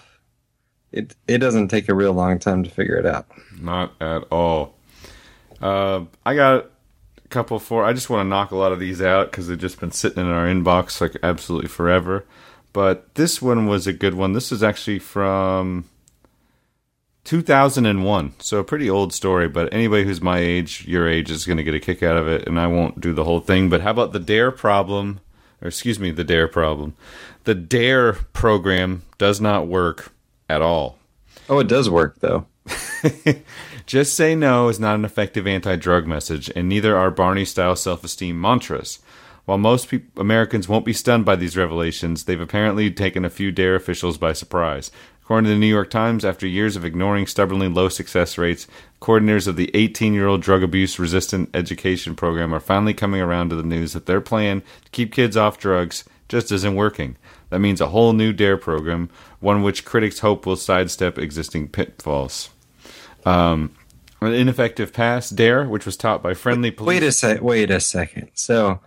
it it doesn't take a real long time to figure it out. not at all. Uh, I got couple for. I just want to knock a lot of these out because they've just been sitting in our inbox like absolutely forever. But this one was a good one. This is actually from 2001. So a pretty old story, but anybody who's my age, your age, is going to get a kick out of it, and I won't do the whole thing. But how about the DARE problem? Or excuse me, the DARE problem. The DARE program does not work at all. Oh, it does work though. Just say no is not an effective anti drug message, and neither are Barney style self esteem mantras. While most peop Americans won't be stunned by these revelations, they've apparently taken a few DARE officials by surprise. According to the New York Times, after years of ignoring stubbornly low success rates, coordinators of the 18 year old drug abuse resistant education program are finally coming around to the news that their plan to keep kids off drugs just isn't working. That means a whole new DARE program, one which critics hope will sidestep existing pitfalls. Um, an ineffective pass, DARE, which was taught by friendly police. Wait a sec. Wait a second. So,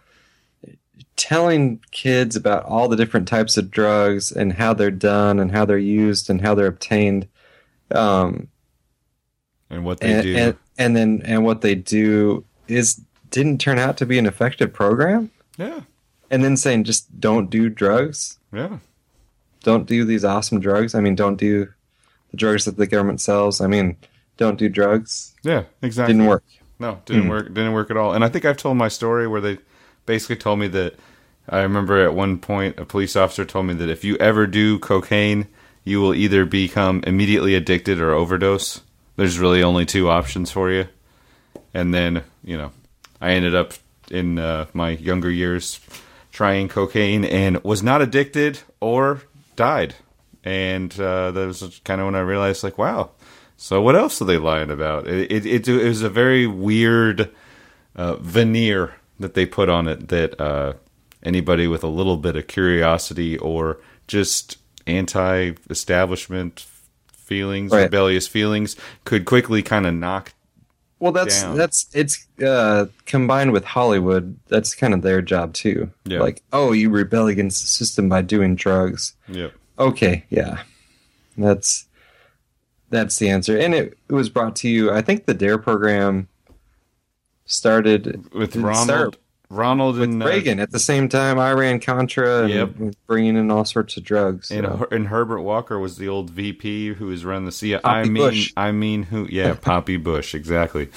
telling kids about all the different types of drugs and how they're done and how they're used and how they're obtained, um, and what they and, do. and and then and what they do is didn't turn out to be an effective program. yeah, And then saying just don't do drugs, yeah. don't do these awesome drugs. I mean, don't do the drugs that the government sells. I mean, don't do drugs. Yeah, exactly. Didn't work. No, didn't Hmm. work. Didn't work at all. And I think I've told my story where they basically told me that I remember at one point a police officer told me that if you ever do cocaine, you will either become immediately addicted or overdose. There's really only two options for you. And then, you know, I ended up in uh, my younger years trying cocaine and was not addicted or died. And uh, that was kind of when I realized, like, wow, so what else are they lying about? It it, it, it was a very weird uh, veneer that they put on it that uh, anybody with a little bit of curiosity or just anti-establishment feelings, Right. rebellious feelings, could quickly kind of knock. Well, that's down. that's it's uh, combined with Hollywood. That's kind of their job too. Yeah. Like, oh, you rebel against the system by doing drugs. Yep. Okay, yeah, that's that's the answer. And it, it was brought to you. I think the Dare program started With Ronald, start Ronald and uh, Reagan at the same time. Iran Contra and Yep. bringing in all sorts of drugs. And, so. And Herbert Walker was the old VP who was running the CIA. Poppy I mean, Bush. I mean, who? Yeah, Poppy Bush, exactly.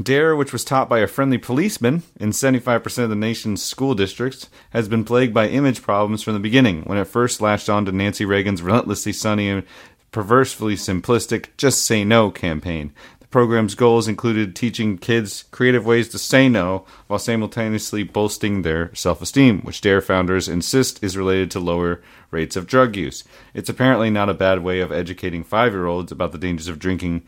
Dare, which was taught by a friendly policeman in 75% of the nation's school districts, has been plagued by image problems from the beginning. When it first latched on to Nancy Reagan's relentlessly sunny and perversely simplistic "Just Say No" campaign. The program's goals included teaching kids creative ways to say no while simultaneously boosting their self esteem, which Dare founders insist is related to lower rates of drug use. It's apparently not a bad way of educating five year olds about the dangers of drinking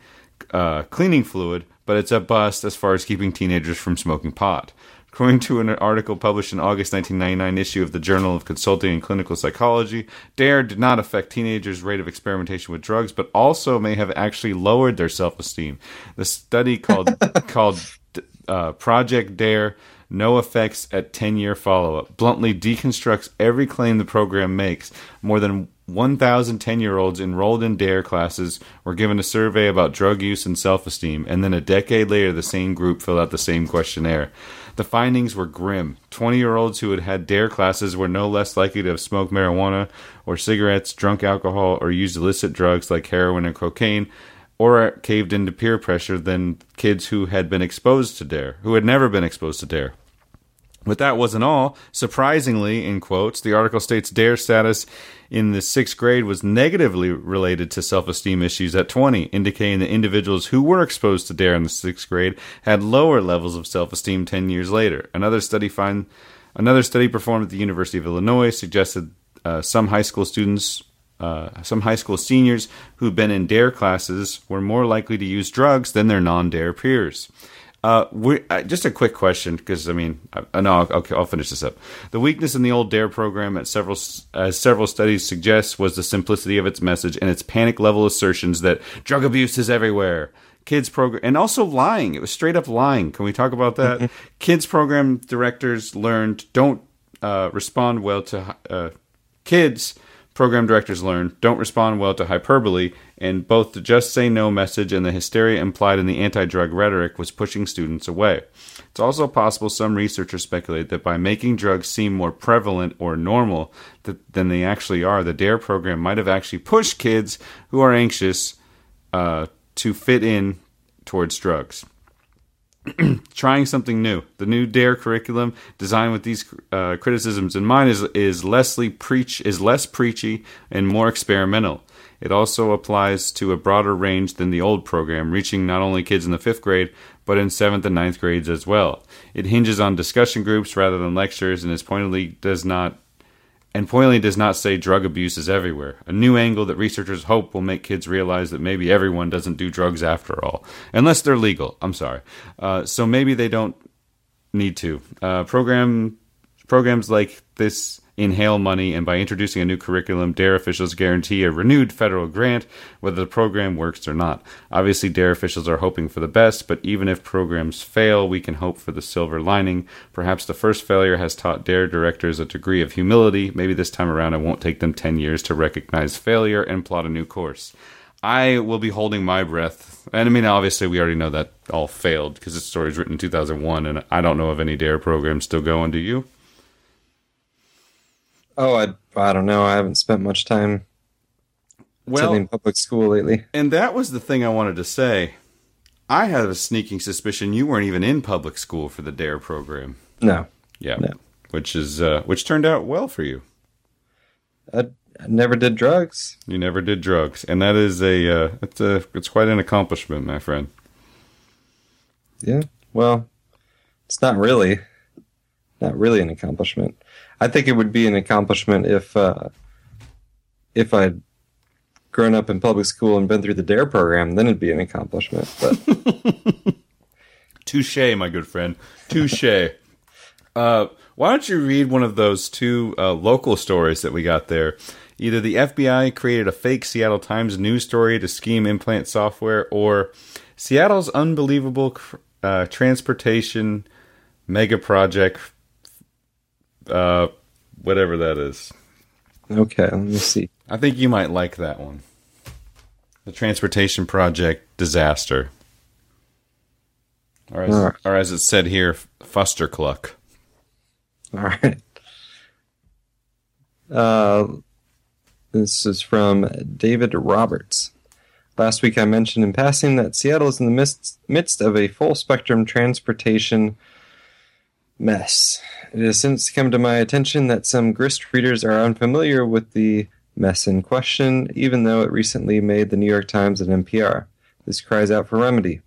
uh, cleaning fluid, but it's a bust as far as keeping teenagers from smoking pot. According to an article published in August 1999 issue of the Journal of Consulting and Clinical Psychology, DARE did not affect teenagers' rate of experimentation with drugs, but also may have actually lowered their self-esteem. The study called called uh, Project DARE no effects at 10 year follow up bluntly deconstructs every claim the program makes. More than 1,000 10 year olds enrolled in DARE classes were given a survey about drug use and self esteem, and then a decade later, the same group filled out the same questionnaire. The findings were grim. 20 year olds who had had DARE classes were no less likely to have smoked marijuana or cigarettes, drunk alcohol, or used illicit drugs like heroin and cocaine, or caved into peer pressure than kids who had been exposed to DARE, who had never been exposed to DARE. But that wasn't all. Surprisingly, in quotes, the article states DARE status in the sixth grade was negatively related to self esteem issues at 20, indicating that individuals who were exposed to DARE in the sixth grade had lower levels of self esteem 10 years later. Another study find, Another study performed at the University of Illinois suggested uh, some high school students, uh, some high school seniors who've been in DARE classes were more likely to use drugs than their non DARE peers. Uh, we, uh, just a quick question, because I mean, I, I know I'll, I'll, I'll finish this up. The weakness in the old Dare program, at several as several studies suggest, was the simplicity of its message and its panic level assertions that drug abuse is everywhere. Kids program and also lying. It was straight up lying. Can we talk about that? Kids program directors learned don't uh, respond well to uh, kids program directors learned don't respond well to hyperbole, and both the just say no message and the hysteria implied in the anti drug rhetoric was pushing students away. It's also possible some researchers speculate that by making drugs seem more prevalent or normal than they actually are, the DARE program might have actually pushed kids who are anxious uh, to fit in towards drugs trying something new. The new Dare curriculum, designed with these uh, criticisms in mind, is is Leslie preach is less preachy and more experimental. It also applies to a broader range than the old program, reaching not only kids in the fifth grade but in seventh and ninth grades as well. It hinges on discussion groups rather than lectures, and is pointedly does not and pointedly does not say drug abuse is everywhere. A new angle that researchers hope will make kids realize that maybe everyone doesn't do drugs after all, unless they're legal. I'm sorry. Uh, so maybe they don't need to. Uh, program programs like this inhale money, and by introducing a new curriculum, DARE officials guarantee a renewed federal grant, whether the program works or not. Obviously, DARE officials are hoping for the best, but even if programs fail, we can hope for the silver lining. Perhaps the first failure has taught DARE directors a degree of humility. Maybe this time around, it won't take them 10 years to recognize failure and plot a new course. I will be holding my breath. And I mean, obviously, we already know that all failed because this story was written in 2001, and I don't know of any DARE programs still going. Do you? Oh, I, I don't know. I haven't spent much time Well, attending public school lately. and that was the thing I wanted to say. I have a sneaking suspicion you weren't even in public school for the DARE program. No, Yeah, No. which is uh, which turned out well for you. I, I never did drugs. You never did drugs, and that is a uh, it's a it's quite an accomplishment, my friend. Yeah. Well, it's not really, not really an accomplishment. I think it would be an accomplishment if, uh, if I'd grown up in public school and been through the DARE program. Then it'd be an accomplishment. But Touche, my good friend. Touche. uh, why don't you read one of those two uh, local stories that we got there? Either the FBI created a fake Seattle Times news story to scheme implant software, or Seattle's unbelievable uh, transportation mega project, uh, whatever that is. Okay, let me see. I think you might like that one. The transportation project disaster. Or as, right. or as it said here, Fustercluck. All right. Uh, this is from David Roberts. Last week I mentioned in passing that Seattle is in the midst, midst of a full spectrum transportation mess. It has since come to my attention that some grist readers are unfamiliar with the mess in question, even though it recently made the New York Times and NPR. This cries out for remedy.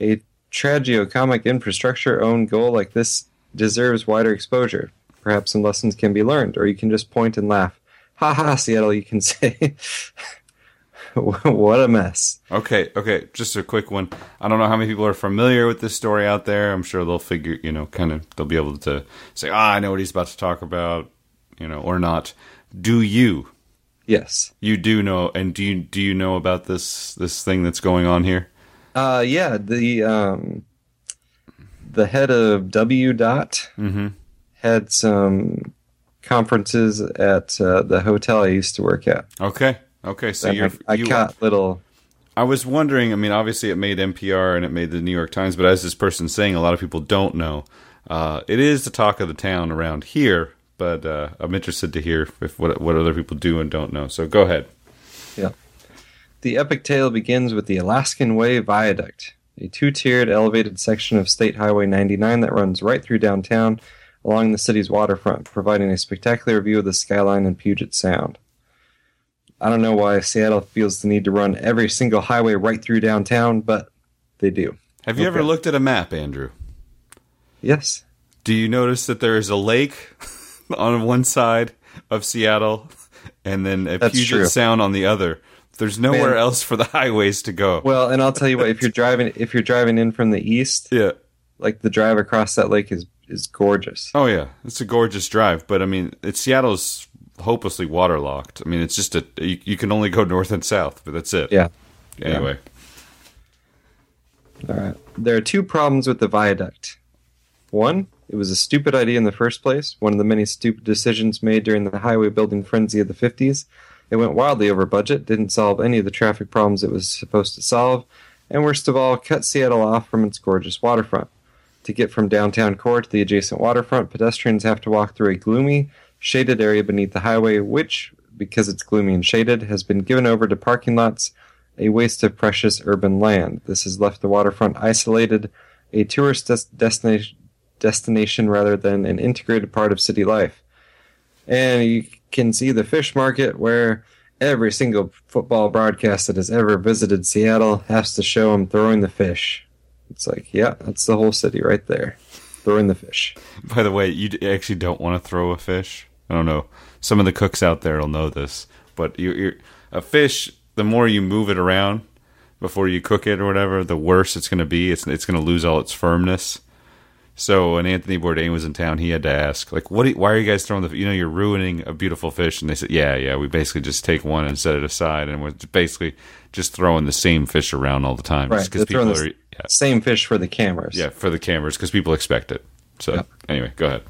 A tragicomic infrastructure owned goal like this deserves wider exposure. Perhaps some lessons can be learned, or you can just point and laugh. Ha ha, Seattle, you can say. what a mess. Okay, okay, just a quick one. I don't know how many people are familiar with this story out there. I'm sure they'll figure, you know, kind of, they'll be able to say, ah, I know what he's about to talk about, you know, or not. Do you? Yes. You do know, and do you do you know about this this thing that's going on here? Uh, yeah, the um, the head of W dot Mm-hmm. had some conferences at uh, the hotel I used to work at. Okay, okay. So you're, I, I you, caught little. I was wondering. I mean, obviously, it made NPR and it made the New York Times, but as this person's saying, a lot of people don't know. Uh, it is the talk of the town around here, but uh, I'm interested to hear if what what other people do and don't know. So go ahead. Yeah. The epic tale begins with the Alaskan Way Viaduct, a two tiered elevated section of State Highway 99 that runs right through downtown along the city's waterfront, providing a spectacular view of the skyline and Puget Sound. I don't know why Seattle feels the need to run every single highway right through downtown, but they do. Have you ever looked at a map, Andrew? Yes. Do you notice that there is a lake on one side of Seattle and then a That's Puget true. Sound on the other? There's nowhere Man. else for the highways to go. Well, and I'll tell you what, if you're driving if you're driving in from the east, yeah. like the drive across that lake is is gorgeous. Oh yeah, it's a gorgeous drive, but I mean, it's Seattle's hopelessly waterlocked. I mean, it's just a you, you can only go north and south, but that's it. Yeah. Anyway, All right. There are two problems with the viaduct. One, it was a stupid idea in the first place, one of the many stupid decisions made during the highway building frenzy of the 50s. It went wildly over budget, didn't solve any of the traffic problems it was supposed to solve, and worst of all, cut Seattle off from its gorgeous waterfront. To get from downtown core to the adjacent waterfront, pedestrians have to walk through a gloomy, shaded area beneath the highway, which, because it's gloomy and shaded, has been given over to parking lots a waste of precious urban land. This has left the waterfront isolated, a tourist des- destination, destination rather than an integrated part of city life. And you can see the fish market where every single football broadcast that has ever visited Seattle has to show them throwing the fish. It's like, yeah, that's the whole city right there. Throwing the fish. by the way, you actually don't want to throw a fish. I don't know. Some of the cooks out there will know this, but you, you're a fish. The more you move it around before you cook it or whatever, the worse it's going to be. It's it's going to lose all its firmness. So when Anthony Bourdain was in town, he had to ask, like, "What? do you- why are you guys throwing the? You know, you're ruining a beautiful fish." And they said, "Yeah, yeah. We basically just take one and set it aside, and we're basically just throwing the same fish around all the time, Right, because people are yeah, Same fish for the cameras. yeah for the cameras because people expect it." So Yep. anyway, go ahead.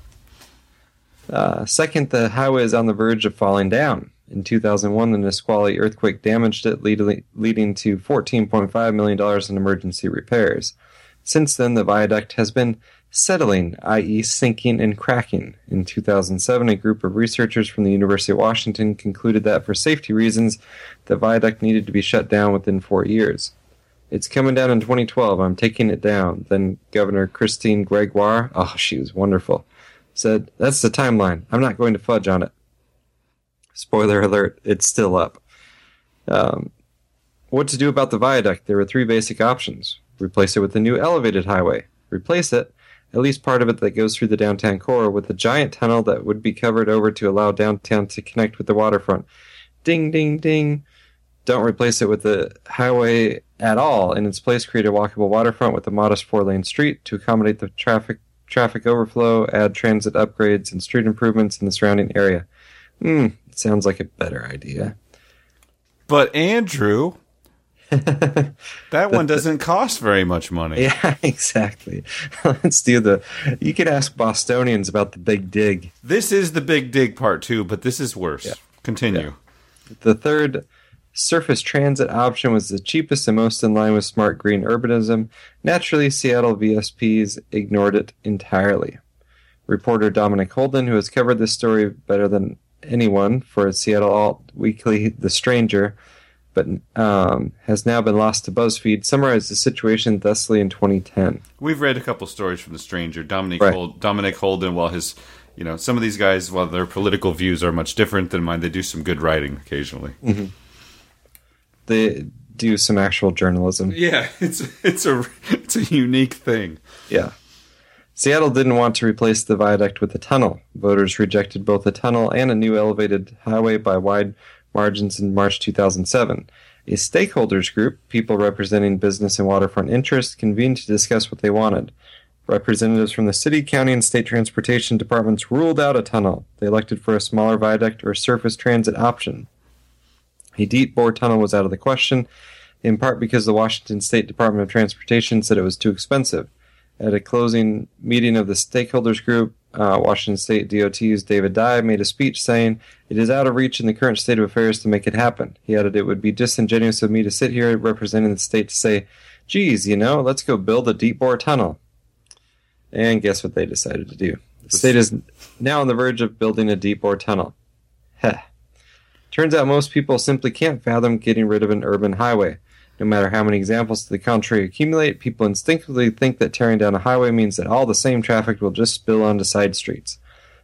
Uh, second, the highway is on the verge of falling down. In 2001, the Nisqually earthquake damaged it, lead- leading to $14.5 million in emergency repairs. Since then, the viaduct has been settling, i.e., sinking and cracking. In 2007, a group of researchers from the University of Washington concluded that for safety reasons, the viaduct needed to be shut down within four years. It's coming down in 2012. I'm taking it down. Then Governor Christine Gregoire, oh, she was wonderful, said, That's the timeline. I'm not going to fudge on it. Spoiler alert, it's still up. Um, what to do about the viaduct? There were three basic options replace it with a new elevated highway, replace it, at least part of it that goes through the downtown core, with a giant tunnel that would be covered over to allow downtown to connect with the waterfront. Ding, ding, ding. don't replace it with a highway at all. In its place, create a walkable waterfront with a modest four-lane street to accommodate the traffic traffic overflow. Add transit upgrades and street improvements in the surrounding area. Hmm, sounds like a better idea. But Andrew, that one doesn't cost very much money. Yeah, exactly. Let's do the. You could ask Bostonians about the big dig. This is the big dig part two, but this is worse. Yeah. Continue. The third surface transit option was the cheapest and most in line with smart green urbanism. Naturally, Seattle VSPs ignored it entirely. Reporter Dominic Holden, who has covered this story better than anyone for Seattle Alt Weekly, The Stranger, but um, has now been lost to BuzzFeed, summarized the situation thusly in 2010. We've read a couple stories from the stranger, Dominic Right. Hol- Dominic Holden. While his, you know, some of these guys, while their political views are much different than mine, they do some good writing occasionally. They do some actual journalism. Yeah, it's it's a it's a unique thing. Yeah. Seattle didn't want to replace the viaduct with a tunnel. Voters rejected both a tunnel and a new elevated highway by wide margins in March 2007. A stakeholders group, people representing business and waterfront interests, convened to discuss what they wanted. Representatives from the city, county, and state transportation departments ruled out a tunnel. They elected for a smaller viaduct or surface transit option. A deep bore tunnel was out of the question, in part because the Washington State Department of Transportation said it was too expensive. At a closing meeting of the stakeholders group, uh, Washington State DOT's David Dye made a speech saying, It is out of reach in the current state of affairs to make it happen. He added, It would be disingenuous of me to sit here representing the state to say, Geez, you know, let's go build a deep bore tunnel. And guess what they decided to do? The state is now on the verge of building a deep bore tunnel. Heh. Turns out most people simply can't fathom getting rid of an urban highway. No matter how many examples to the contrary accumulate, people instinctively think that tearing down a highway means that all the same traffic will just spill onto side streets.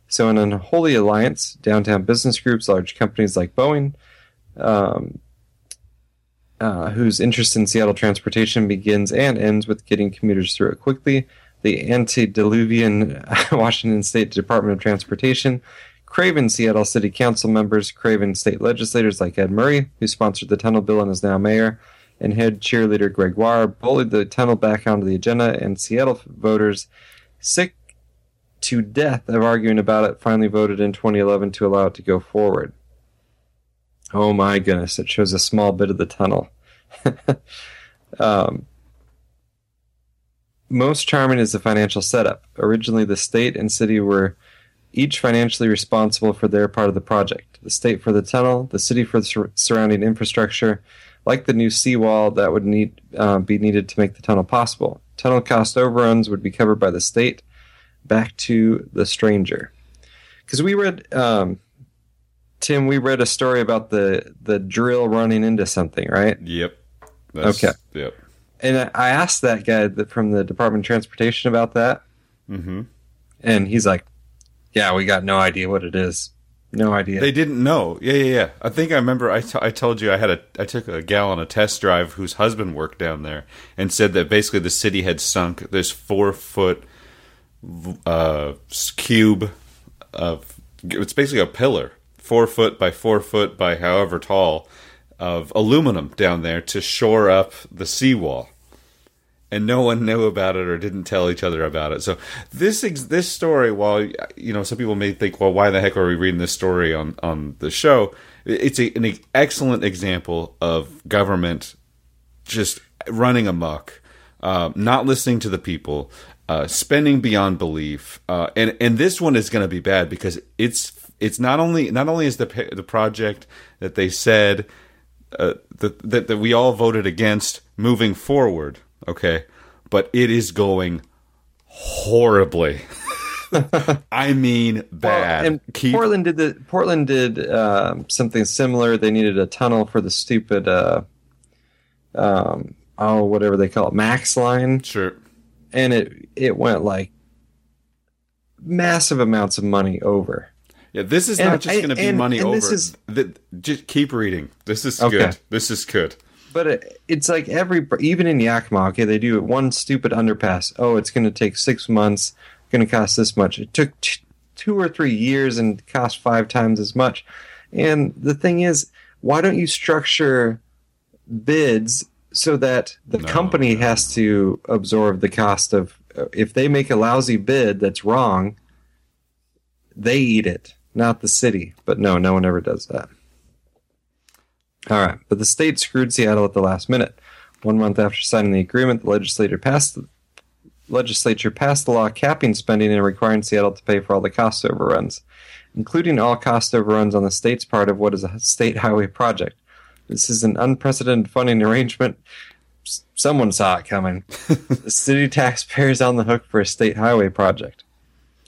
So, in an unholy alliance, downtown business groups, large companies like Boeing, um, uh, whose interest in Seattle transportation begins and ends with getting commuters through it quickly, the antediluvian Washington State Department of Transportation, Craven Seattle City Council members, Craven state legislators like Ed Murray, who sponsored the tunnel bill and is now mayor, and head cheerleader Gregoire bullied the tunnel back onto the agenda, and Seattle voters, sick to death of arguing about it, finally voted in 2011 to allow it to go forward. Oh my goodness, it shows a small bit of the tunnel. um, most charming is the financial setup. Originally, the state and city were each financially responsible for their part of the project. The state for the tunnel, the city for the sur- surrounding infrastructure, like the new seawall that would need uh, be needed to make the tunnel possible. Tunnel cost overruns would be covered by the state. Back to the stranger, because we read, um, Tim, we read a story about the the drill running into something, right? Yep. That's, Okay. Yep. And I asked that guy that from the Department of Transportation about that, Mm-hmm. and he's like, "Yeah, we got no idea what it is. No idea." They didn't know. Yeah, yeah, yeah. I think I remember. I, t- I told you I had a. I took a gal on a test drive whose husband worked down there and said that basically the city had sunk this four foot uh, cube of. It's basically a pillar, four foot by four foot by however tall, of aluminum down there to shore up the seawall and no one knew about it or didn't tell each other about it. So this this story, while you know some people may think, well, why the heck are we reading this story on on the show? It's a, an excellent example of government just running amok, uh, not listening to the people, uh, spending beyond belief, uh, and and this one is going to be bad because it's it's not only not only is the the project that they said uh, that, that that we all voted against moving forward, okay, but it is going horribly. I mean, bad. Well, and Keep- Portland did the Portland did um, something similar. They needed a tunnel for the stupid, uh, um, oh whatever they call it, Max line, sure. and it it went like massive amounts of money over. Yeah, this is And not just going to be and- money and over. this is- Th- just keep reading. This is Okay. good. This is good. But it, it's like every even in Yakima, okay, they do it one stupid underpass. Oh, it's going to take six months, going to cost this much. It took t- two or three years and cost five times as much. And the thing is, why don't you structure bids so that the No, company no. has to absorb the cost of uh, if they make a lousy bid that's wrong, they eat it, not the city. But no, no one ever does that. All right, but the state screwed Seattle at the last minute. One month after signing the agreement, the legislature passed the legislature passed the law capping spending and requiring Seattle to pay for all the cost overruns, including all cost overruns on the state's part of what is a state highway project. This is an unprecedented funding arrangement. Someone saw it coming. the city taxpayers on the hook for a state highway project.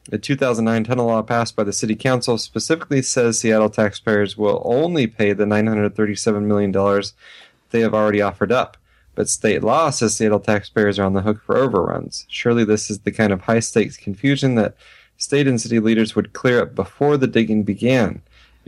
The 2009 tunnel law passed by the city council specifically says Seattle taxpayers will only pay the $937 million they have already offered up. But state law says Seattle taxpayers are on the hook for overruns. Surely this is the kind of high stakes confusion that state and city leaders would clear up before the digging began.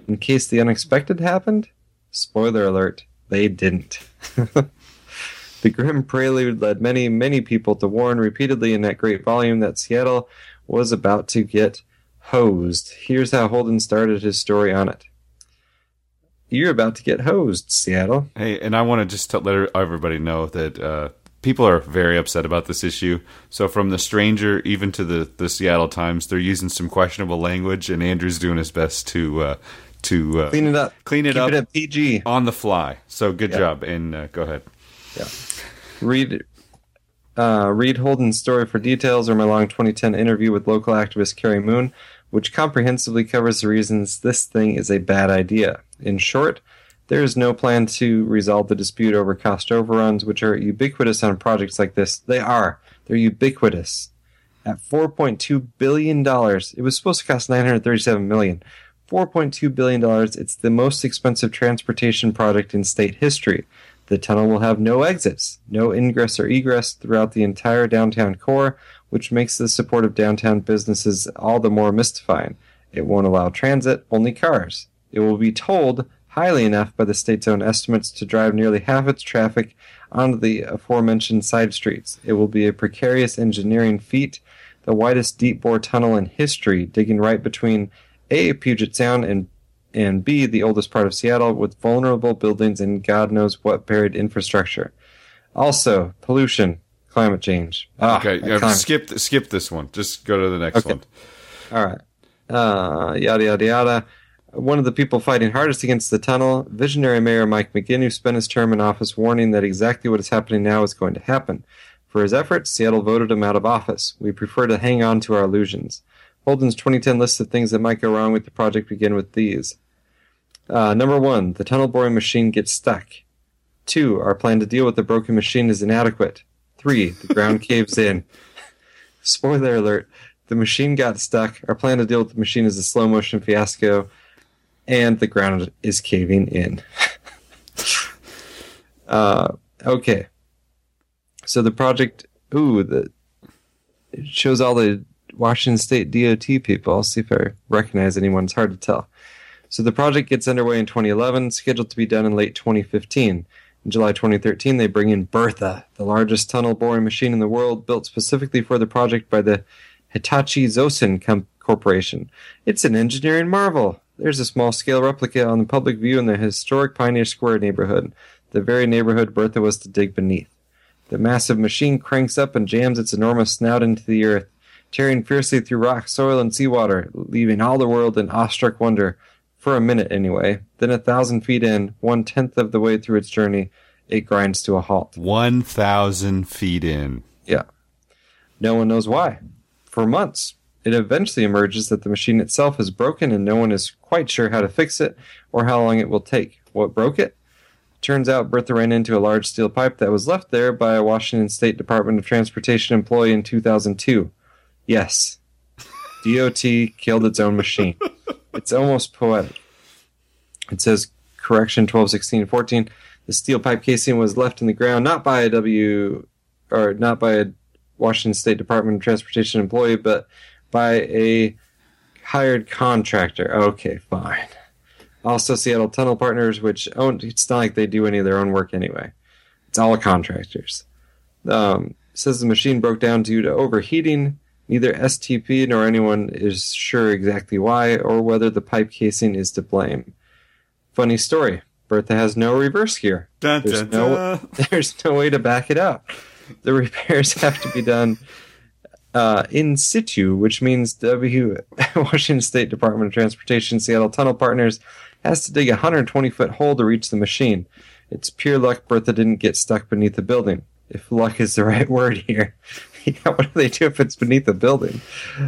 In case the unexpected happened, spoiler alert, they didn't. the grim prelude led many, many people to warn repeatedly in that great volume that Seattle was about to get hosed. Here's how Holden started his story on it. You're about to get hosed, Seattle. Hey, and I want to just let everybody know that uh, people are very upset about this issue. So, from the stranger even to the, the Seattle Times, they're using some questionable language, and Andrew's doing his best to uh, to uh, Clean it up. Clean it Keep up. it PG. on the fly. So, good Yeah. job, and uh, go ahead. Yeah, read uh, read Holden's story for details or my long 2010 interview with local activist Cary Moon, which comprehensively covers the reasons this thing is a bad idea. In short, there is no plan to resolve the dispute over cost overruns, which are ubiquitous on projects like this. They are. They're ubiquitous. At $4.2 billion, it was supposed to cost 937 million. $4.2 billion, it's the most expensive transportation project in state history. The tunnel will have no exits, no ingress or egress throughout the entire downtown core, which makes the support of downtown businesses all the more mystifying. It won't allow transit, only cars. It will be tolled highly enough by the state's own estimates to drive nearly half its traffic onto the aforementioned side streets. It will be a precarious engineering feat, the widest deep bore tunnel in history, digging right between A. Puget Sound and and B, the oldest part of Seattle, with vulnerable buildings and God knows what buried infrastructure. Also, pollution, climate change. Ah, Okay, yeah, skip skip this one. Just go to the next Okay. one. All right. Uh, yada, yada, yada. One of the people fighting hardest against the tunnel, visionary Mayor Mike McGinn, who spent his term in office warning that exactly what is happening now is going to happen. For his efforts, Seattle voted him out of office. We prefer to hang on to our illusions. Holden's 2010 list of things that might go wrong with the project begin with these. Uh, number one, the tunnel boring machine gets stuck. Two, our plan to deal with the broken machine is inadequate. Three, the ground caves in. Spoiler alert, the machine got stuck. Our plan to deal with the machine is a slow motion fiasco, and the ground is caving in. uh, okay. So the project, ooh, the it shows all the Washington State DOT people. I'll see if I recognize anyone. It's hard to tell. So the project gets underway in 2011, scheduled to be done in late 2015. In July 2013, they bring in Bertha, the largest tunnel boring machine in the world, built specifically for the project by the Hitachi Zosen Com- Corporation. It's an engineering marvel. There's a small scale replica on the public view in the historic Pioneer Square neighborhood, the very neighborhood Bertha was to dig beneath. The massive machine cranks up and jams its enormous snout into the earth, tearing fiercely through rock, soil, and seawater, leaving all the world in awestruck wonder, for a minute anyway. Then a thousand feet in, one tenth of the way through its journey, it grinds to a halt. One thousand feet in. Yeah. No one knows why. For months, it eventually emerges that the machine itself is broken and no one is quite sure how to fix it or how long it will take. What broke it? Turns out Bertha ran into a large steel pipe that was left there by a Washington State Department of Transportation employee in 2002. Yes, DOT killed its own machine. It's almost poetic. It says, correction 12, 16, 14. The steel pipe casing was left in the ground not by a W or not by a Washington State Department of Transportation employee, but by a hired contractor. Okay, fine. Also, Seattle Tunnel Partners, which own, it's not like they do any of their own work anyway. It's all contractors. Um, says the machine broke down due to overheating. Neither STP nor anyone is sure exactly why or whether the pipe casing is to blame. Funny story. Bertha has no reverse gear. Dun, There's dun, no dun. there's no way to back it up. The repairs have to be done uh, in situ, which means W Washington State Department of Transportation Seattle Tunnel Partners has to dig a 120 foot hole to reach the machine. It's pure luck Bertha didn't get stuck beneath the building. If luck is the right word here. yeah, what do they do if it's beneath a building?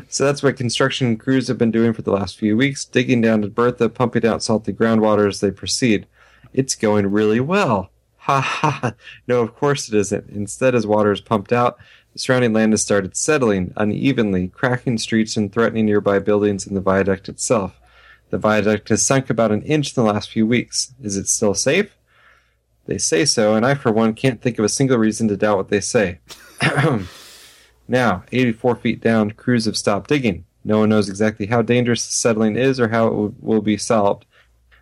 So that's what construction crews have been doing for the last few weeks, digging down to Bertha, pumping out salty groundwater as they proceed. It's going really well. Ha ha. No, of course it isn't. Instead, as water is pumped out, the surrounding land has started settling unevenly, cracking streets and threatening nearby buildings and the viaduct itself. The viaduct has sunk about an inch in the last few weeks. Is it still safe? They say so, and I, for one, can't think of a single reason to doubt what they say. now, 84 feet down, crews have stopped digging. No one knows exactly how dangerous the settling is or how it will- be solved.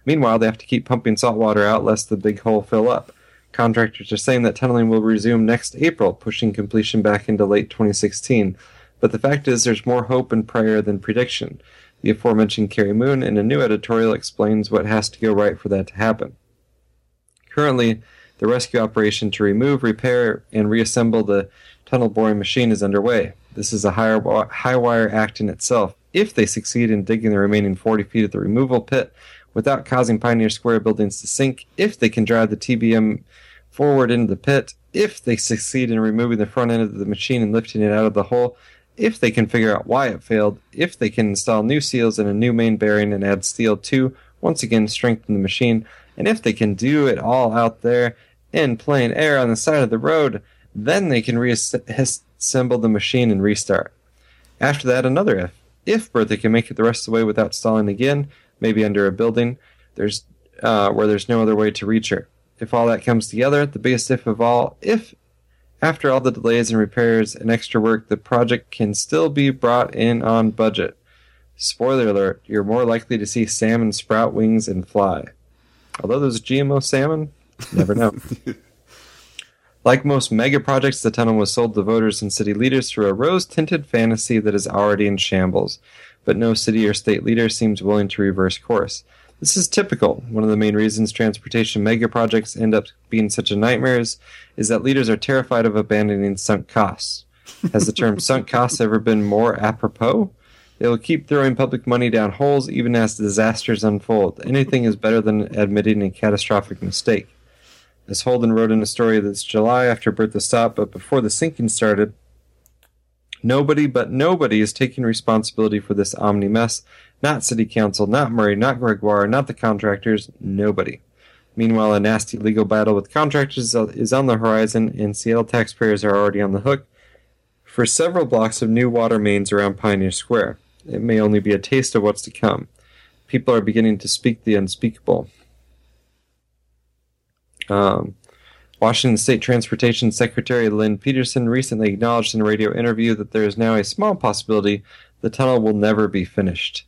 Meanwhile, they have to keep pumping salt water out lest the big hole fill up. Contractors are saying that tunneling will resume next April, pushing completion back into late 2016. But the fact is, there's more hope and prayer than prediction. The aforementioned Cary Moon, in a new editorial, explains what has to go right for that to happen. Currently, the rescue operation to remove, repair, and reassemble the tunnel boring machine is underway. This is a high, high wire act in itself. If they succeed in digging the remaining 40 feet of the removal pit without causing Pioneer Square buildings to sink, if they can drive the TBM forward into the pit, if they succeed in removing the front end of the machine and lifting it out of the hole, if they can figure out why it failed, if they can install new seals and a new main bearing and add steel to once again strengthen the machine, and if they can do it all out there in plain air on the side of the road, then they can reassemble the machine and restart. After that, another if. If Bertha can make it the rest of the way without stalling again, maybe under a building, there's uh, where there's no other way to reach her. If all that comes together, the biggest if of all, if after all the delays and repairs and extra work, the project can still be brought in on budget. Spoiler alert, you're more likely to see salmon sprout wings and fly. Although there's GMO salmon, never know. like most mega projects, the tunnel was sold to voters and city leaders through a rose tinted fantasy that is already in shambles. But no city or state leader seems willing to reverse course. This is typical. One of the main reasons transportation mega projects end up being such a nightmares is that leaders are terrified of abandoning sunk costs. Has the term sunk costs ever been more apropos? They will keep throwing public money down holes even as disasters unfold. Anything is better than admitting a catastrophic mistake. As Holden wrote in a story this July after Bertha stopped, but before the sinking started, nobody but nobody is taking responsibility for this omni mess. Not City Council, not Murray, not Gregoire, not the contractors, nobody. Meanwhile, a nasty legal battle with contractors is on the horizon, and Seattle taxpayers are already on the hook for several blocks of new water mains around Pioneer Square. It may only be a taste of what's to come. People are beginning to speak the unspeakable. Um, Washington State Transportation Secretary Lynn Peterson recently acknowledged in a radio interview that there is now a small possibility the tunnel will never be finished.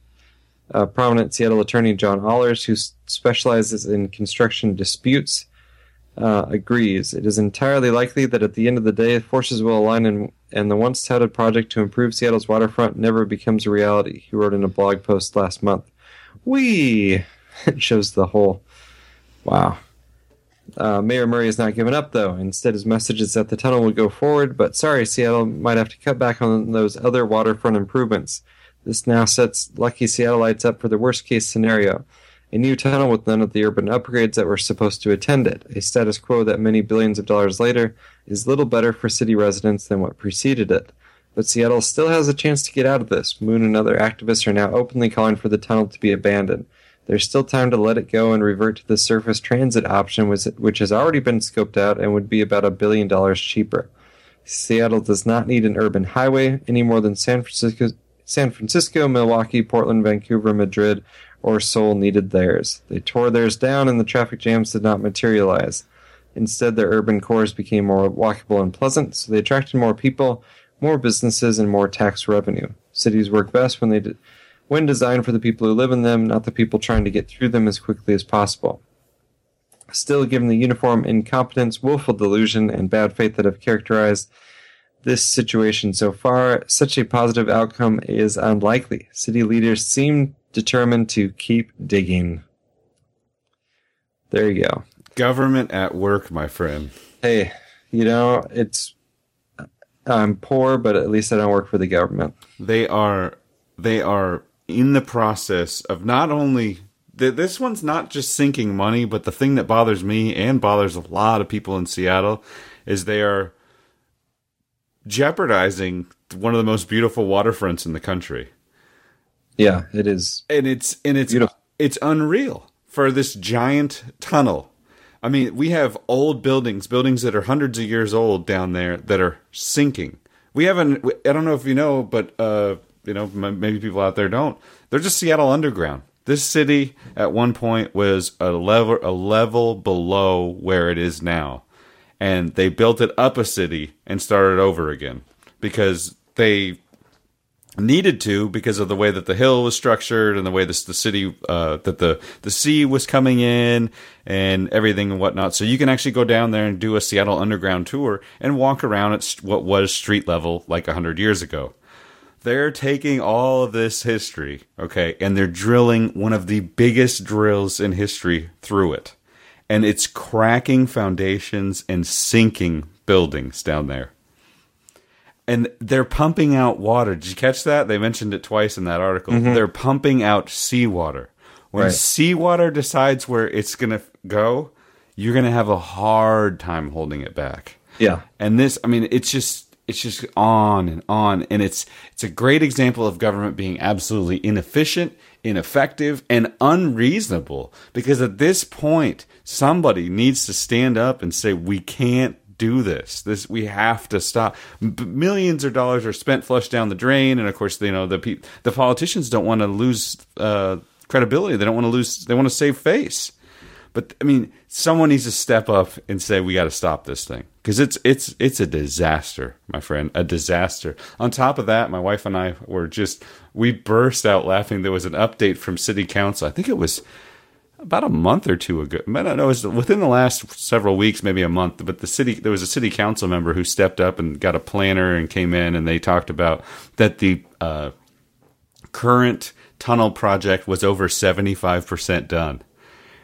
Uh, prominent Seattle attorney John Ahlers, who specializes in construction disputes, uh, agrees. It is entirely likely that at the end of the day, forces will align and, and the once touted project to improve Seattle's waterfront never becomes a reality, he wrote in a blog post last month. We it shows the whole. Wow. Uh, Mayor Murray has not given up, though. Instead, his message is that the tunnel will go forward, but sorry, Seattle might have to cut back on those other waterfront improvements. This now sets lucky Seattleites up for the worst case scenario a new tunnel with none of the urban upgrades that were supposed to attend it, a status quo that many billions of dollars later is little better for city residents than what preceded it. But Seattle still has a chance to get out of this. Moon and other activists are now openly calling for the tunnel to be abandoned. There's still time to let it go and revert to the surface transit option, which has already been scoped out and would be about a billion dollars cheaper. Seattle does not need an urban highway any more than San Francisco, San Francisco, Milwaukee, Portland, Vancouver, Madrid, or Seoul needed theirs. They tore theirs down and the traffic jams did not materialize. Instead, their urban cores became more walkable and pleasant, so they attracted more people, more businesses, and more tax revenue. Cities work best when they de- when designed for the people who live in them, not the people trying to get through them as quickly as possible. Still, given the uniform incompetence, willful delusion, and bad faith that have characterized this situation so far, such a positive outcome is unlikely. City leaders seem determined to keep digging. There you go. Government at work, my friend. Hey, you know, it's I'm poor, but at least I don't work for the government. They are they are in the process of not only th- this one's not just sinking money, but the thing that bothers me and bothers a lot of people in Seattle is they are jeopardizing one of the most beautiful waterfronts in the country. Yeah, it is. And it's and it's Beautiful. it's unreal for this giant tunnel. I mean, we have old buildings, buildings that are hundreds of years old down there that are sinking. We haven't. I don't know if you know, but uh, you know, maybe people out there don't. They're just Seattle Underground. This city at one point was a level a level below where it is now, and they built it up a city and started over again because they needed to because of the way that the hill was structured and the way this the city uh, that the the sea was coming in and everything and whatnot. So you can actually go down there and do a Seattle Underground tour and walk around at what was street level like hundred years ago. They're taking all of this history, okay, and they're drilling one of the biggest drills in history through it. And it's cracking foundations and sinking buildings down there and they're pumping out water. Did you catch that? They mentioned it twice in that article. Mm-hmm. They're pumping out seawater. When Right. seawater decides where it's going to go, you're going to have a hard time holding it back. Yeah. And this, I mean, it's just it's just on and on, and it's it's a great example of government being absolutely inefficient, ineffective, and unreasonable. Because at this point, somebody needs to stand up and say, "We can't do this. This we have to stop." Millions of dollars are spent, flushed down the drain, and of course, you know the pe- the politicians don't want to lose uh, credibility. They don't want to lose. They want to save face. But I mean, someone needs to step up and say we got to stop this thing because it's it's it's a disaster, my friend, a disaster. On top of that, my wife and I were just we burst out laughing. There was an update from City Council. I think it was about a month or two ago. I don't know. It was within the last several weeks, maybe a month. But the city, there was a city council member who stepped up and got a planner and came in, and they talked about that the uh, current tunnel project was over seventy five percent done.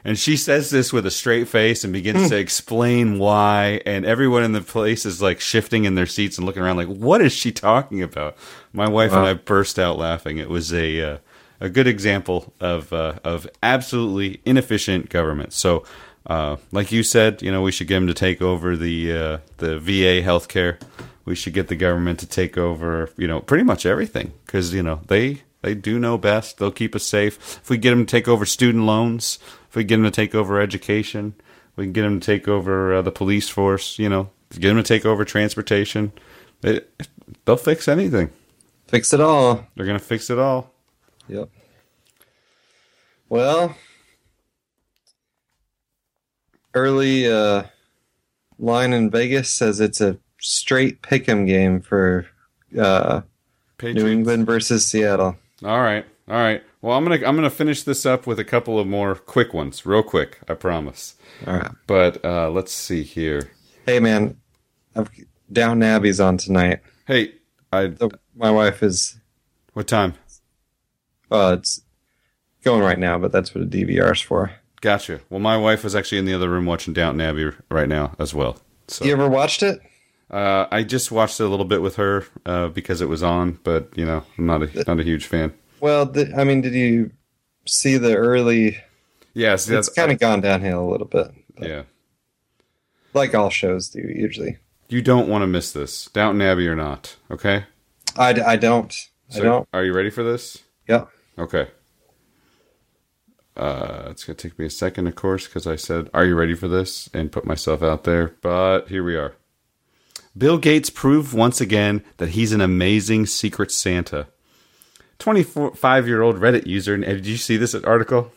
And she says this with a straight face and begins to explain why. And everyone in the place is like shifting in their seats and looking around, like, what is she talking about? My wife and I burst out laughing. It was a uh, a good example of uh, of absolutely inefficient government. So, uh, like you said, you know, we should get them to take over the uh, the VA healthcare. We should get the government to take over, you know, pretty much everything because you know they they do know best. They'll keep us safe. If we get them to take over student loans, if we get them to take over education, we can get them to take over uh, the police force. You know, get them to take over transportation. They, they'll fix anything. Fix it all. They're gonna fix it all. Yep. Well, early uh, line in Vegas says it's a straight pick'em game for uh, New England versus Seattle. All right, all right. Well, I'm gonna I'm gonna finish this up with a couple of more quick ones, real quick. I promise. All right. But uh, let's see here. Hey, man, I've, Downton Abbey's on tonight. Hey, I So my wife is. what time? Uh, it's going right now, but that's what a DVR's for. Gotcha. Well, my wife was actually in the other room watching Downton Abbey right now as well. So You ever watched it? uh, I just watched it a little bit with her uh, because it was on, but you know, I'm not a not a huge fan. Well, th- I mean, did you see the early? Yes, It's kind of gone downhill a little bit, yeah. like all shows do usually. You don't want to miss this, Downton Abbey or not. Okay. I, I don't. I don't. Are you ready for this? Yeah. Okay. Uh, it's gonna take me a second, of course, because I said, "Are you ready for this?" and put myself out there. But here we are. Bill Gates proved once again that he's an amazing secret Santa. 25-year-old Reddit user. and Did you see this article?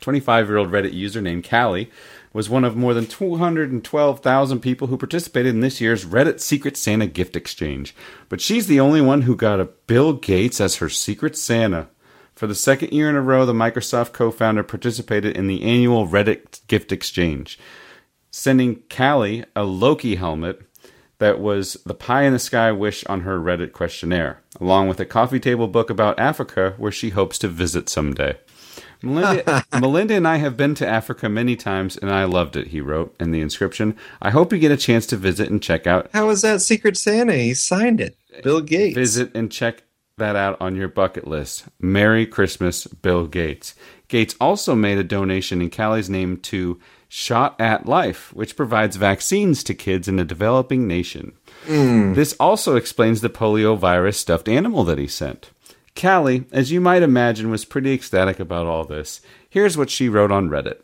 25 year old Reddit user named Callie was one of more than 212,000 people who participated in this year's Reddit Secret Santa gift exchange. But she's the only one who got a Bill Gates as her Secret Santa. For the second year in a row, the Microsoft co founder participated in the annual Reddit gift exchange, sending Callie a Loki helmet That was the pie in the sky wish on her Reddit questionnaire, along with a coffee table book about Africa where she hopes to visit someday. Melinda, Melinda and I have been to Africa many times and I loved it, he wrote in the inscription. I hope you get a chance to visit and check out How is that Secret Santa? He signed it. Bill Gates. Visit and check that out on your bucket list. Merry Christmas, Bill Gates. Gates also made a donation in Callie's name to Shot at Life, which provides vaccines to kids in a developing nation. Hmm. This also explains the polio virus stuffed animal that he sent. Callie, as you might imagine, was pretty ecstatic about all this. Here's what she wrote on Reddit.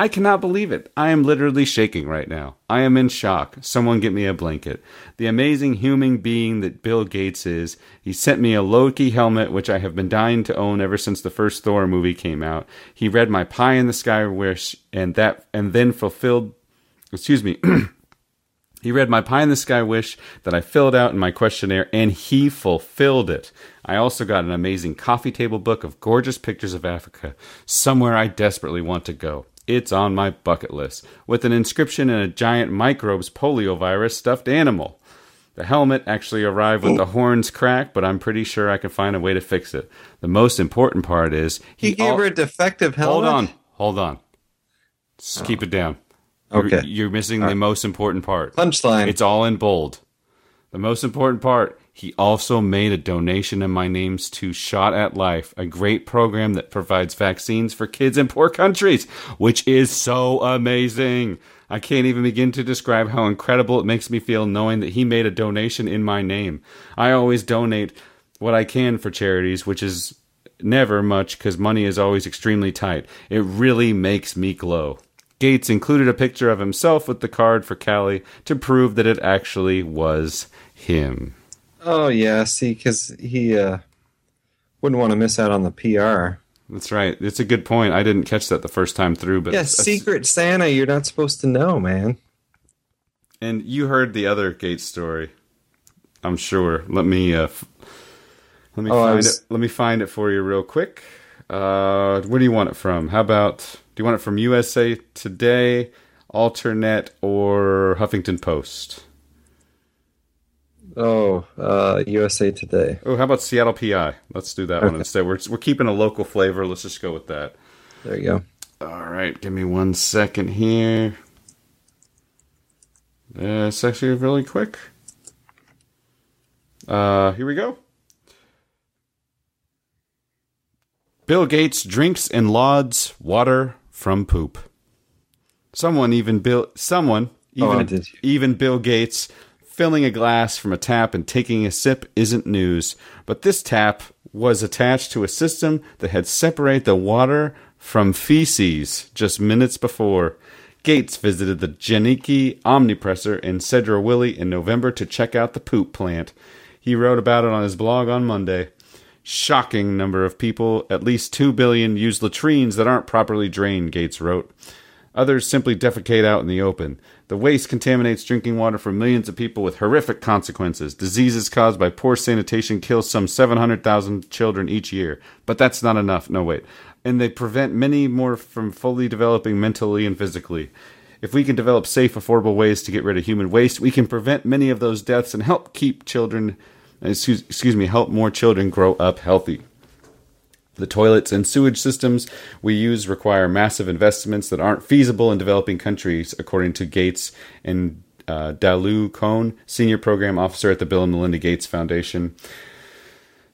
I cannot believe it. I am literally shaking right now. I am in shock. Someone get me a blanket. The amazing human being that Bill Gates is. He sent me a Loki helmet, which I have been dying to own ever since the first Thor movie came out. He read my pie in the sky wish, and that, and then fulfilled. Excuse me. He read my pie in the sky wish that I filled out in my questionnaire, and he fulfilled it. I also got an amazing coffee table book of gorgeous pictures of Africa, somewhere I desperately want to go. It's on my bucket list, with an inscription and a giant microbes polio virus stuffed animal. The helmet actually arrived with the horns cracked, but I'm pretty sure I can find a way to fix it. The most important part is he gave al- her a defective helmet. Hold on, hold on. Just keep it down. You're- Okay. You're, missing the most important part. Punchline. It's all in bold. The most important part, he also made a donation in my names to Shot at Life, a great program that provides vaccines for kids in poor countries, which is so amazing. I can't even begin to describe how incredible it makes me feel knowing that he made a donation in my name. I always donate what I can for charities, which is never much because money is always extremely tight. It really makes me glow. Gates included a picture of himself with the card for Callie to prove that it actually was him. Oh yeah, see, because he uh, wouldn't want to miss out on the PR. That's right. It's a good point. I didn't catch that the first time through, but Yeah, Secret Santa. You're not supposed to know, man. And you heard the other Gates story, I'm sure. Let me uh, f- let me Oh, find was- it. Let me find it for you real quick. Uh, where do you want it from? How about do you want it from USA Today, Alternet, or Huffington Post? Oh, uh, USA Today. Oh, how about Seattle PI? Let's do that one instead. We're we're keeping a local flavor. Let's just go with that. There you go. All right, give me one second here. Uh, it's actually really quick. Uh, here we go. Bill Gates drinks and lauds water from poop. Someone even Bill someone Oh, even you? even Bill Gates filling a glass from a tap and taking a sip isn't news. But this tap was attached to a system that had separated the water from feces just minutes before. Gates visited the Janicki Omni Processor in Sedro in November to check out the poop plant. He wrote about it on his blog on Monday. Shocking number of people, at least 2 billion, use latrines that aren't properly drained, Gates wrote. Others simply defecate out in the open. The waste contaminates drinking water for millions of people with horrific consequences. Diseases caused by poor sanitation kill some 700,000 children each year. But that's not enough. No, wait. And they prevent many more from fully developing mentally and physically. If we can develop safe, affordable ways to get rid of human waste, we can prevent many of those deaths and help keep children, excuse, excuse me, help more children grow up healthy. The toilets and sewage systems we use require massive investments that aren't feasible in developing countries, according to Gates and uh, Doulaye Kone, senior program officer at the Bill and Melinda Gates Foundation.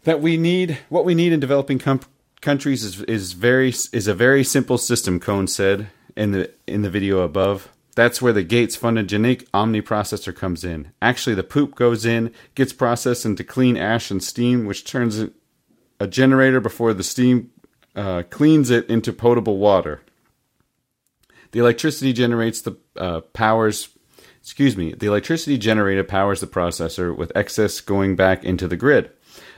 That we need what we need in developing com- countries is is very is a very simple system. Kone said in the in the video above. That's where the Gates funded Janicki Omni processor comes in. Actually, the poop goes in, gets processed into clean ash and steam, which turns it a generator before the steam uh, cleans it into potable water. The electricity generates the uh, powers. Excuse me. The electricity generated powers the processor, with excess going back into the grid.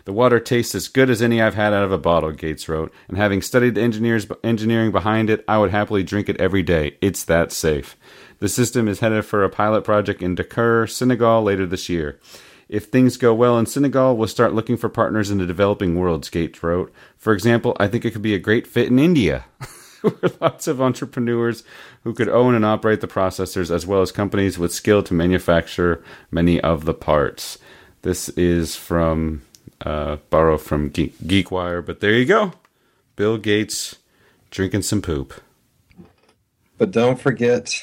The water tastes as good as any I've had out of a bottle, Gates wrote. And having studied the engineers engineering behind it, I would happily drink it every day. It's that safe. The system is headed for a pilot project in Dakar, Senegal later this year. If things go well in Senegal, we'll start looking for partners in the developing world, Gates wrote. For example, I think it could be a great fit in India. were lots of entrepreneurs who could own and operate the processors, as well as companies with skill to manufacture many of the parts. This is from uh, borrow from Geek, GeekWire, but there you go. Bill Gates drinking some poop. But don't forget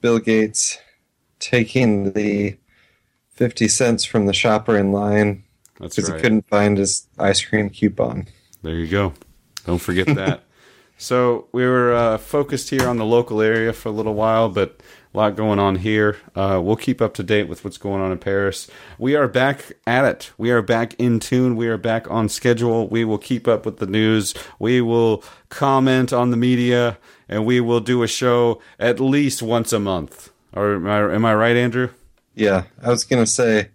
Bill Gates taking the 50 cents from the shopper in line because right. he couldn't find his ice cream coupon. There you go. Don't forget that. so we were uh, focused here on the local area for a little while, but a lot going on here. Uh, we'll keep up to date with what's going on in Paris. We are back at it. We are back in tune. We are back on schedule. We will keep up with the news. We will comment on the media, and we will do a show at least once a month. Or am I, am I right, Andrew? Yeah, I was going to say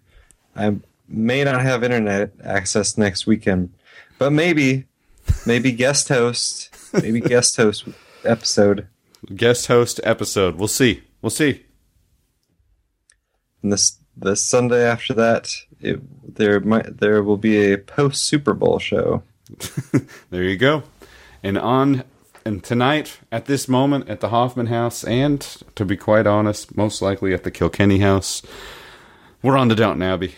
I may not have internet access next weekend, but maybe, maybe guest host, maybe guest host episode. Guest host episode. We'll see. We'll see. And this the Sunday after that, it, there might there will be a post Super Bowl show. There you go. And on and tonight, at this moment, at the Hoffman House, and to be quite honest, most likely at the Kilkenny House, we're on to Downton Abbey.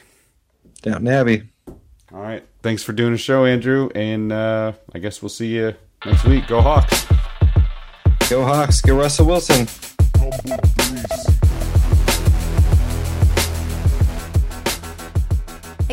Downton Abbey. All right. Thanks for doing the show, Andrew. And uh, I guess we'll see you next week. Go Hawks. Go Hawks. Go Russell Wilson.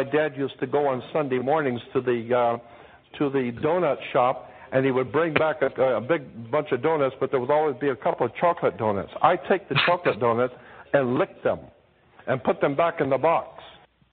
My dad used to go on Sunday mornings to the uh, to the donut shop, and he would bring back a, a big bunch of donuts, but there would always be a couple of chocolate donuts. I take the chocolate donuts and lick them, and put them back in the box.